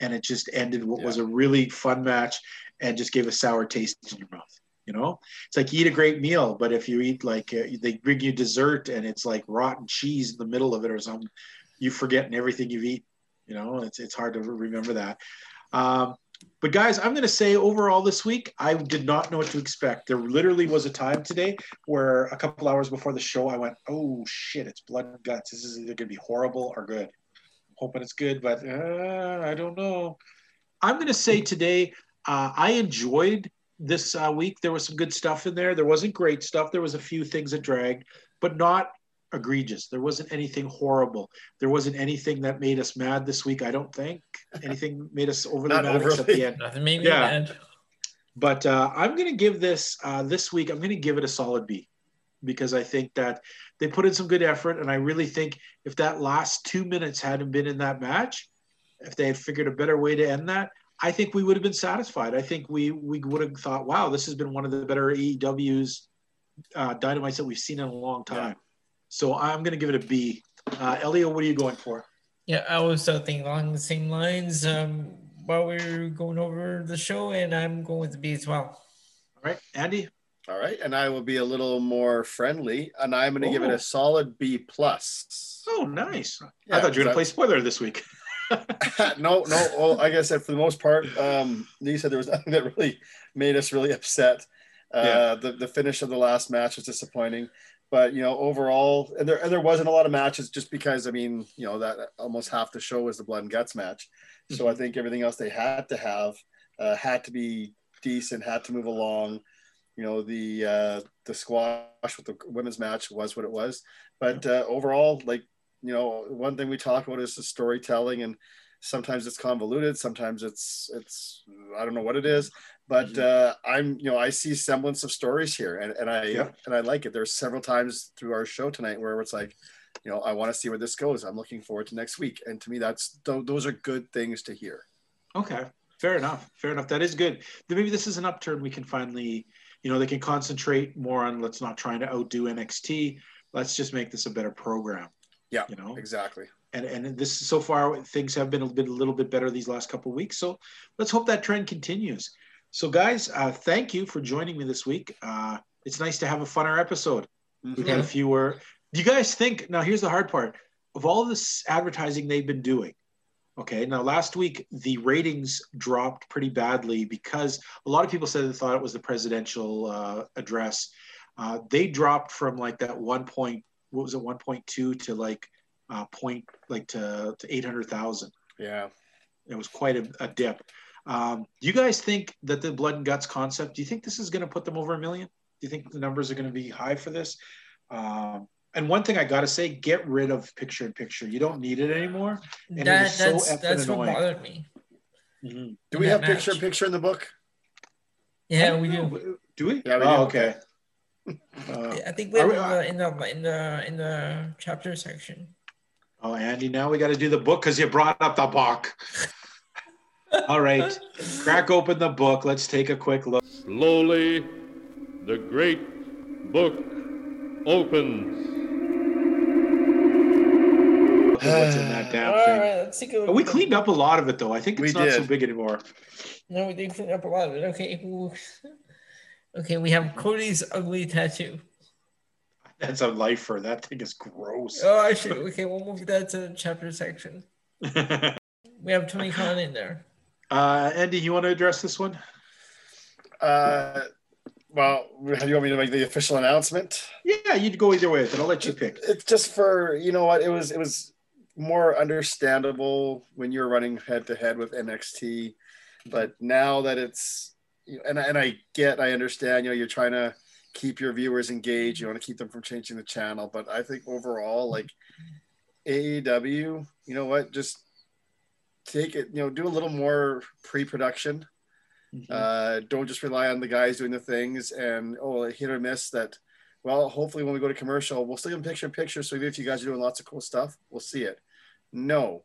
And it just ended what yeah. was a really fun match and just gave a sour taste in your mouth. You know, it's like you eat a great meal, but if you eat like uh, they bring you dessert and it's like rotten cheese in the middle of it or something, you forget everything you've eaten. You know, it's it's hard to remember that. Um, but guys, I'm going to say overall this week, I did not know what to expect. There literally was a time today where a couple hours before the show, I went, "Oh shit, it's blood and guts. This is either going to be horrible or good." I'm hoping it's good, but uh, I don't know. I'm going to say today, uh, I enjoyed this uh, week. There was some good stuff in there. There wasn't great stuff. There was a few things that dragged, but not egregious. There wasn't anything horrible. There wasn't anything that made us mad this week. I don't think anything made us overly Not mad overly. except the end. Nothing made me yeah. mad. But uh, I'm going to give this uh, this week. I'm going to give it a solid B because I think that they put in some good effort, and I really think if that last two minutes hadn't been in that match, if they had figured a better way to end that, I think we would have been satisfied. I think we we would have thought, wow, this has been one of the better AEW's uh, dynamites that we've seen in a long time. Yeah. So I'm going to give it a B. Uh, Elio, what are you going for? Yeah, I was uh, thinking along the same lines um, while we were going over the show, and I'm going with the B as well. All right, Andy. All right, and I will be a little more friendly, and I'm going to give it a oh. solid B plus. Oh, nice! Yeah, I thought you were going to play spoiler this week. no, no. Well, like I said, for the most part, um, Lee said there was nothing that really made us really upset. Uh, yeah. the, the finish of the last match was disappointing, but you know, overall, and there and there wasn't a lot of matches just because I mean, you know, that almost half the show was the blood and guts match. So mm-hmm. I think everything else they had to have uh, had to be decent, had to move along. You know, the uh, the squash with the women's match was what it was, but uh, overall, like you know, one thing we talk about is the storytelling, and sometimes it's convoluted, sometimes it's it's I don't know what it is, but mm-hmm. uh, I'm you know I see semblance of stories here, and, and I yeah. and I like it. There's several times through our show tonight where it's like, you know, I want to see where this goes. I'm looking forward to next week, and to me, that's th- those are good things to hear. Okay, fair enough. Fair enough. That is good. Then maybe this is an upturn. We can finally, you know, they can concentrate more on let's not trying to outdo NXT. Let's just make this a better program. Yeah, you know exactly. And and this so far things have been a, bit, a little bit better these last couple of weeks. So let's hope that trend continues. So guys, uh, thank you for joining me this week. Uh, it's nice to have a funner episode. Mm-hmm. We've had a fewer. Do you guys think now? Here's the hard part of all this advertising they've been doing. Okay, now last week the ratings dropped pretty badly because a lot of people said they thought it was the presidential uh, address. Uh, they dropped from like that one point what was it 1.2 to like uh, point like to, to 800,000. Yeah. It was quite a, a dip. Um, do you guys think that the blood and guts concept, do you think this is going to put them over a million? Do you think the numbers are going to be high for this? Um, and one thing I got to say, get rid of picture in picture. You don't need it anymore. And that, it that's so that's what bothered me. Mm-hmm. Do we have picture in picture in the book? Yeah, we do. Do we? Yeah, we oh, do. okay. Uh, I think we're uh, in the in the in the chapter section. Oh, Andy, now we got to do the book because you brought up the book. All right, crack open the book. Let's take a quick look. Slowly, the great book opens. What's in that damn thing? All right, let's take a we cleaned up a lot of it, though. I think it's we not did. so big anymore. No, we did clean up a lot of it. Okay. Okay, we have Cody's ugly tattoo. That's a lifer. That thing is gross. Oh, actually, okay, we'll move that to the chapter section. we have Tony Khan in there. Uh, Andy, you want to address this one? Uh, well, do you want me to make the official announcement? Yeah, you'd go either way, but I'll let you pick. It's just for you know what it was. It was more understandable when you were running head to head with NXT, but now that it's and and I get, I understand, you know, you're trying to keep your viewers engaged. You want to keep them from changing the channel, but I think overall, like AEW, you know what, just take it, you know, do a little more pre-production. Mm-hmm. Uh, don't just rely on the guys doing the things and oh, hit or miss that. Well, hopefully when we go to commercial, we'll still get picture in picture. So even if you guys are doing lots of cool stuff, we'll see it. No,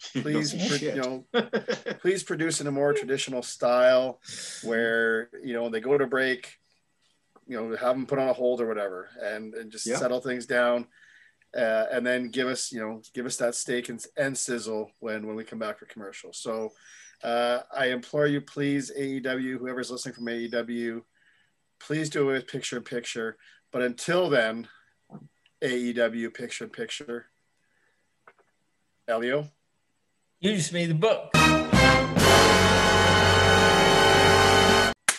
please you know please produce in a more traditional style where you know when they go to break you know have them put on a hold or whatever and, and just yeah. settle things down uh, and then give us you know give us that steak and, and sizzle when when we come back for commercial so uh, i implore you please aew whoever's listening from aew please do it with picture in picture but until then aew picture in picture elio you just made the book.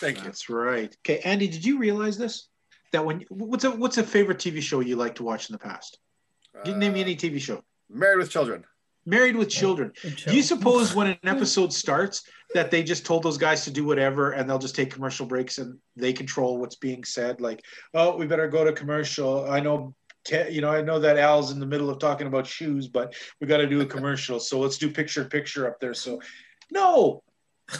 Thank you. That's right. Okay, Andy, did you realize this? That when what's a what's a favorite TV show you like to watch in the past? Didn't uh, name me any TV show. Married with Children. Married with Children. Do you suppose when an episode starts that they just told those guys to do whatever and they'll just take commercial breaks and they control what's being said? Like, oh, we better go to commercial. I know you know, I know that Al's in the middle of talking about shoes, but we got to do a commercial. So let's do picture picture up there. So, no,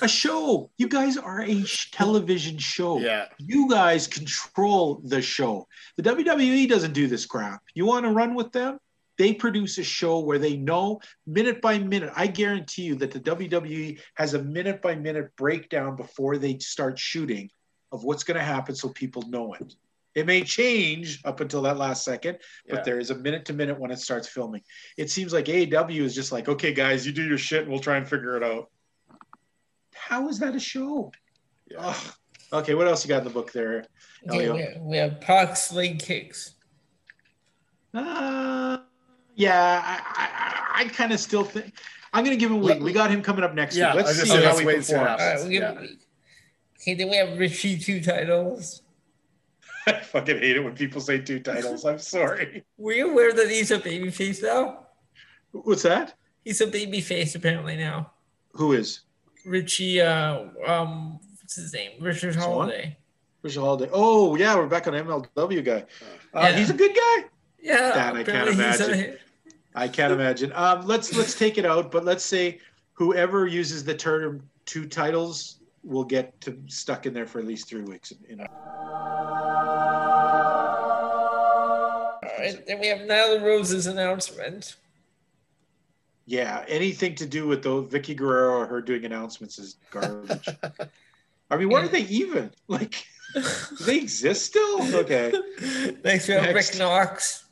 a show. You guys are a television show. Yeah. You guys control the show. The WWE doesn't do this crap. You want to run with them? they produce a show where they know minute by minute. I guarantee you that the WWE has a minute by minute breakdown before they start shooting of what's going to happen so people know it. It may change up until that last second, but Yeah. there is a minute to minute when it starts filming. It seems like AEW is just like, okay, guys, you do your shit and we'll try and figure it out. How is that a show? Yeah. Ugh. Okay, what else you got in the book there? Okay, we, have, we have Pac's leg kicks. Uh, yeah, I, I, I kind of still think I'm going to give him a week. We got him coming up next Yeah, week. I Let's see say, how let's he wait and see what performs. All right, we give Yeah. Okay, then we have Richie two titles. I fucking hate it when people say two titles. I'm sorry. Were you aware that he's a babyface now? What's that? He's a babyface apparently now. Who is? Richie, uh, um, what's his name? Richard Swan? Holliday. Richard Holliday. Oh yeah, we're back on MLW guy. Uh, Yeah. He's a good guy. Yeah, Dan, I can't a- imagine. I can't imagine. Um, let's let's take it out, but let's say whoever uses the term two titles will get to stuck in there for at least three weeks. You know. All right, then we have Nyla Rose's announcement. Yeah, anything to do with those Vickie Guerrero or her doing announcements is garbage. I mean, what are they even like? Do they exist still? Okay. Thanks for have Next. Rick Knox.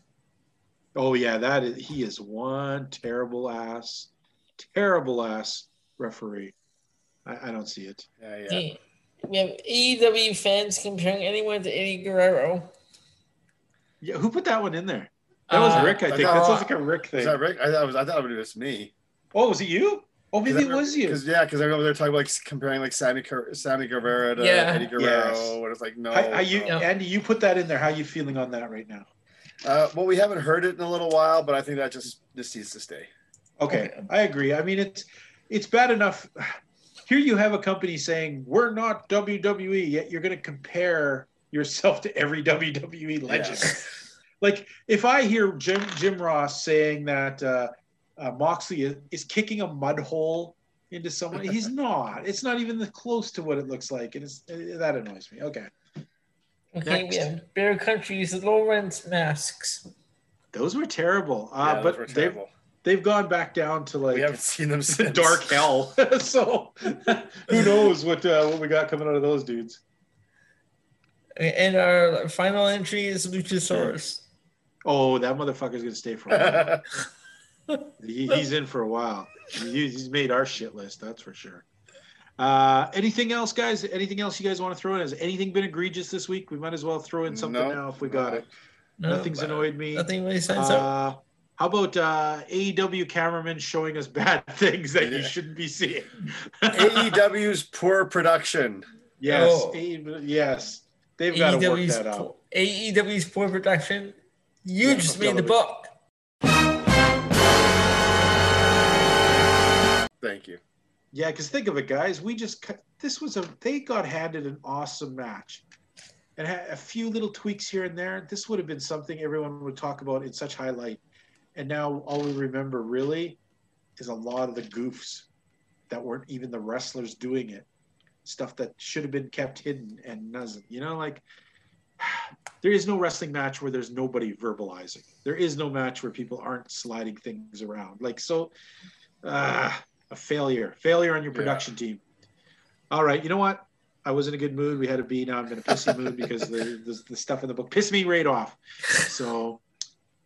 Oh yeah, that is he is one terrible ass, terrible ass referee. I, I don't see it. Yeah, yeah. Okay, We have AEW fans comparing anyone to Eddie Guerrero. Yeah, who put that one in there? That was Uh, Rick, I think. I That thought- sounds like a Rick thing. Is that Rick? I thought it was. I thought it was me. Oh, was it you? Oh, maybe it was you. Because yeah, because I remember they're talking about like comparing like Sammy Car- Sammy Guevara to Yeah. Eddie Guerrero, Yes. and it's like no. How, how you, no. Andy? You put that in there. How you feeling on that right now? Uh, well, we haven't heard it in a little while, but I think that just just needs to stay. Okay, Okay. I agree. I mean, it's it's bad enough. Here you have a company saying we're not WWE, yet you're going to compare yourself to every WWE legend. Yeah. Like if I hear Jim Jim Ross saying that uh, uh, Moxley is, is kicking a mud hole into someone, he's not. It's not even the close to what it looks like, and it's uh, that annoys me. Okay, Okay, Next. we have Bear Country's Lawrence masks. those were terrible. Uh, Yeah, but those were they've they've gone back down to like we haven't seen them since dark hell. so who knows what uh, what we got coming out of those dudes? And our final entry is Luchasaurus. Oh, that motherfucker's gonna stay for a while. he, he's in for a while. He, he's made our shit list, that's for sure. Uh, anything else, guys? Anything else you guys want to throw in? Has anything been egregious this week? We might as well throw in something No, now if we got it. No, Nothing's annoyed me. Nothing really stands out. Uh, how about uh, AEW cameramen showing us bad things that you shouldn't be seeing? AEW's poor production. yes, Oh. Yes, they've got to work that out. po- AEW's poor production. You Yeah, just for made the book. Thank you. Yeah, because think of it, guys. We just cut- this was a they got handed an awesome match, and had a few little tweaks here and there. This would have been something everyone would talk about in such highlight, and now all we remember really is a lot of the goofs that weren't even the wrestlers doing it, stuff that should have been kept hidden and doesn't. You know, like there is no wrestling match where there's nobody verbalizing. There is no match where people aren't sliding things around. Like so. Uh, a failure. Failure on your Yeah. production team. All right. You know what? I was in a good mood. We had a B. Now I'm in a pissy mood because the, the, the stuff in the book pissed me right off. So,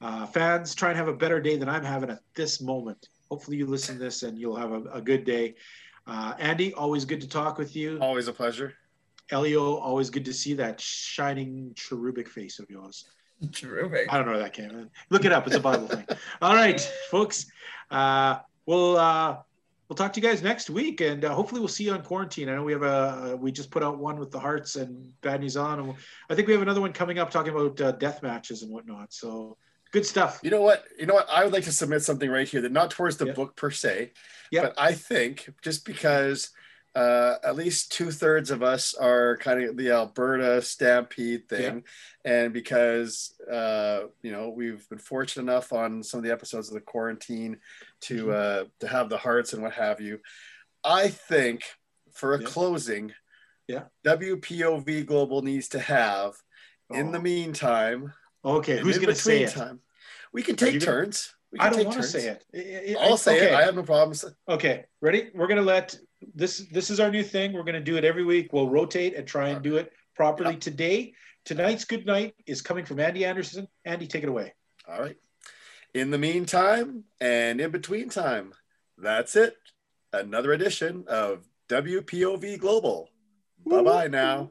uh, fans, try and have a better day than I'm having at this moment. Hopefully, you listen to this and you'll have a, a good day. Uh, Andy, always good to talk with you. Always a pleasure. Elio, always good to see that shining cherubic face of yours. Terrific. I don't know where that came in. Look it up. It's a Bible thing. All right, folks. Uh, we'll uh, we'll talk to you guys next week, and uh, hopefully we'll see you on quarantine. I know we have a we just put out one with the Harts and Bad News on, and I think we have another one coming up talking about uh, death matches and whatnot. So good stuff. You know what? You know what? I would like to submit something right here that not towards the Yeah. book per se, Yeah. but I think just because uh, at least two thirds of us are kind of the Alberta Stampede thing, and because uh, you know we've been fortunate enough on some of the episodes of the quarantine to Mm-hmm. uh, to have the Harts and what have you. I think for a Yeah. closing, Yeah. WPOV Global needs to have. In the Oh. meantime, Okay, who's going to say it? time. We can take turns. We I don't want to say it. it I'll say okay. it. I have no problems. Okay, ready? We're gonna let this. This is our new thing. We're gonna do it every week. We'll rotate and try and do it properly. Yep. Today, tonight's good night is coming from Andy Anderson. Andy, take it away. All right. In the meantime, and in between time, that's it. Another edition of WPOV Global. Bye bye now.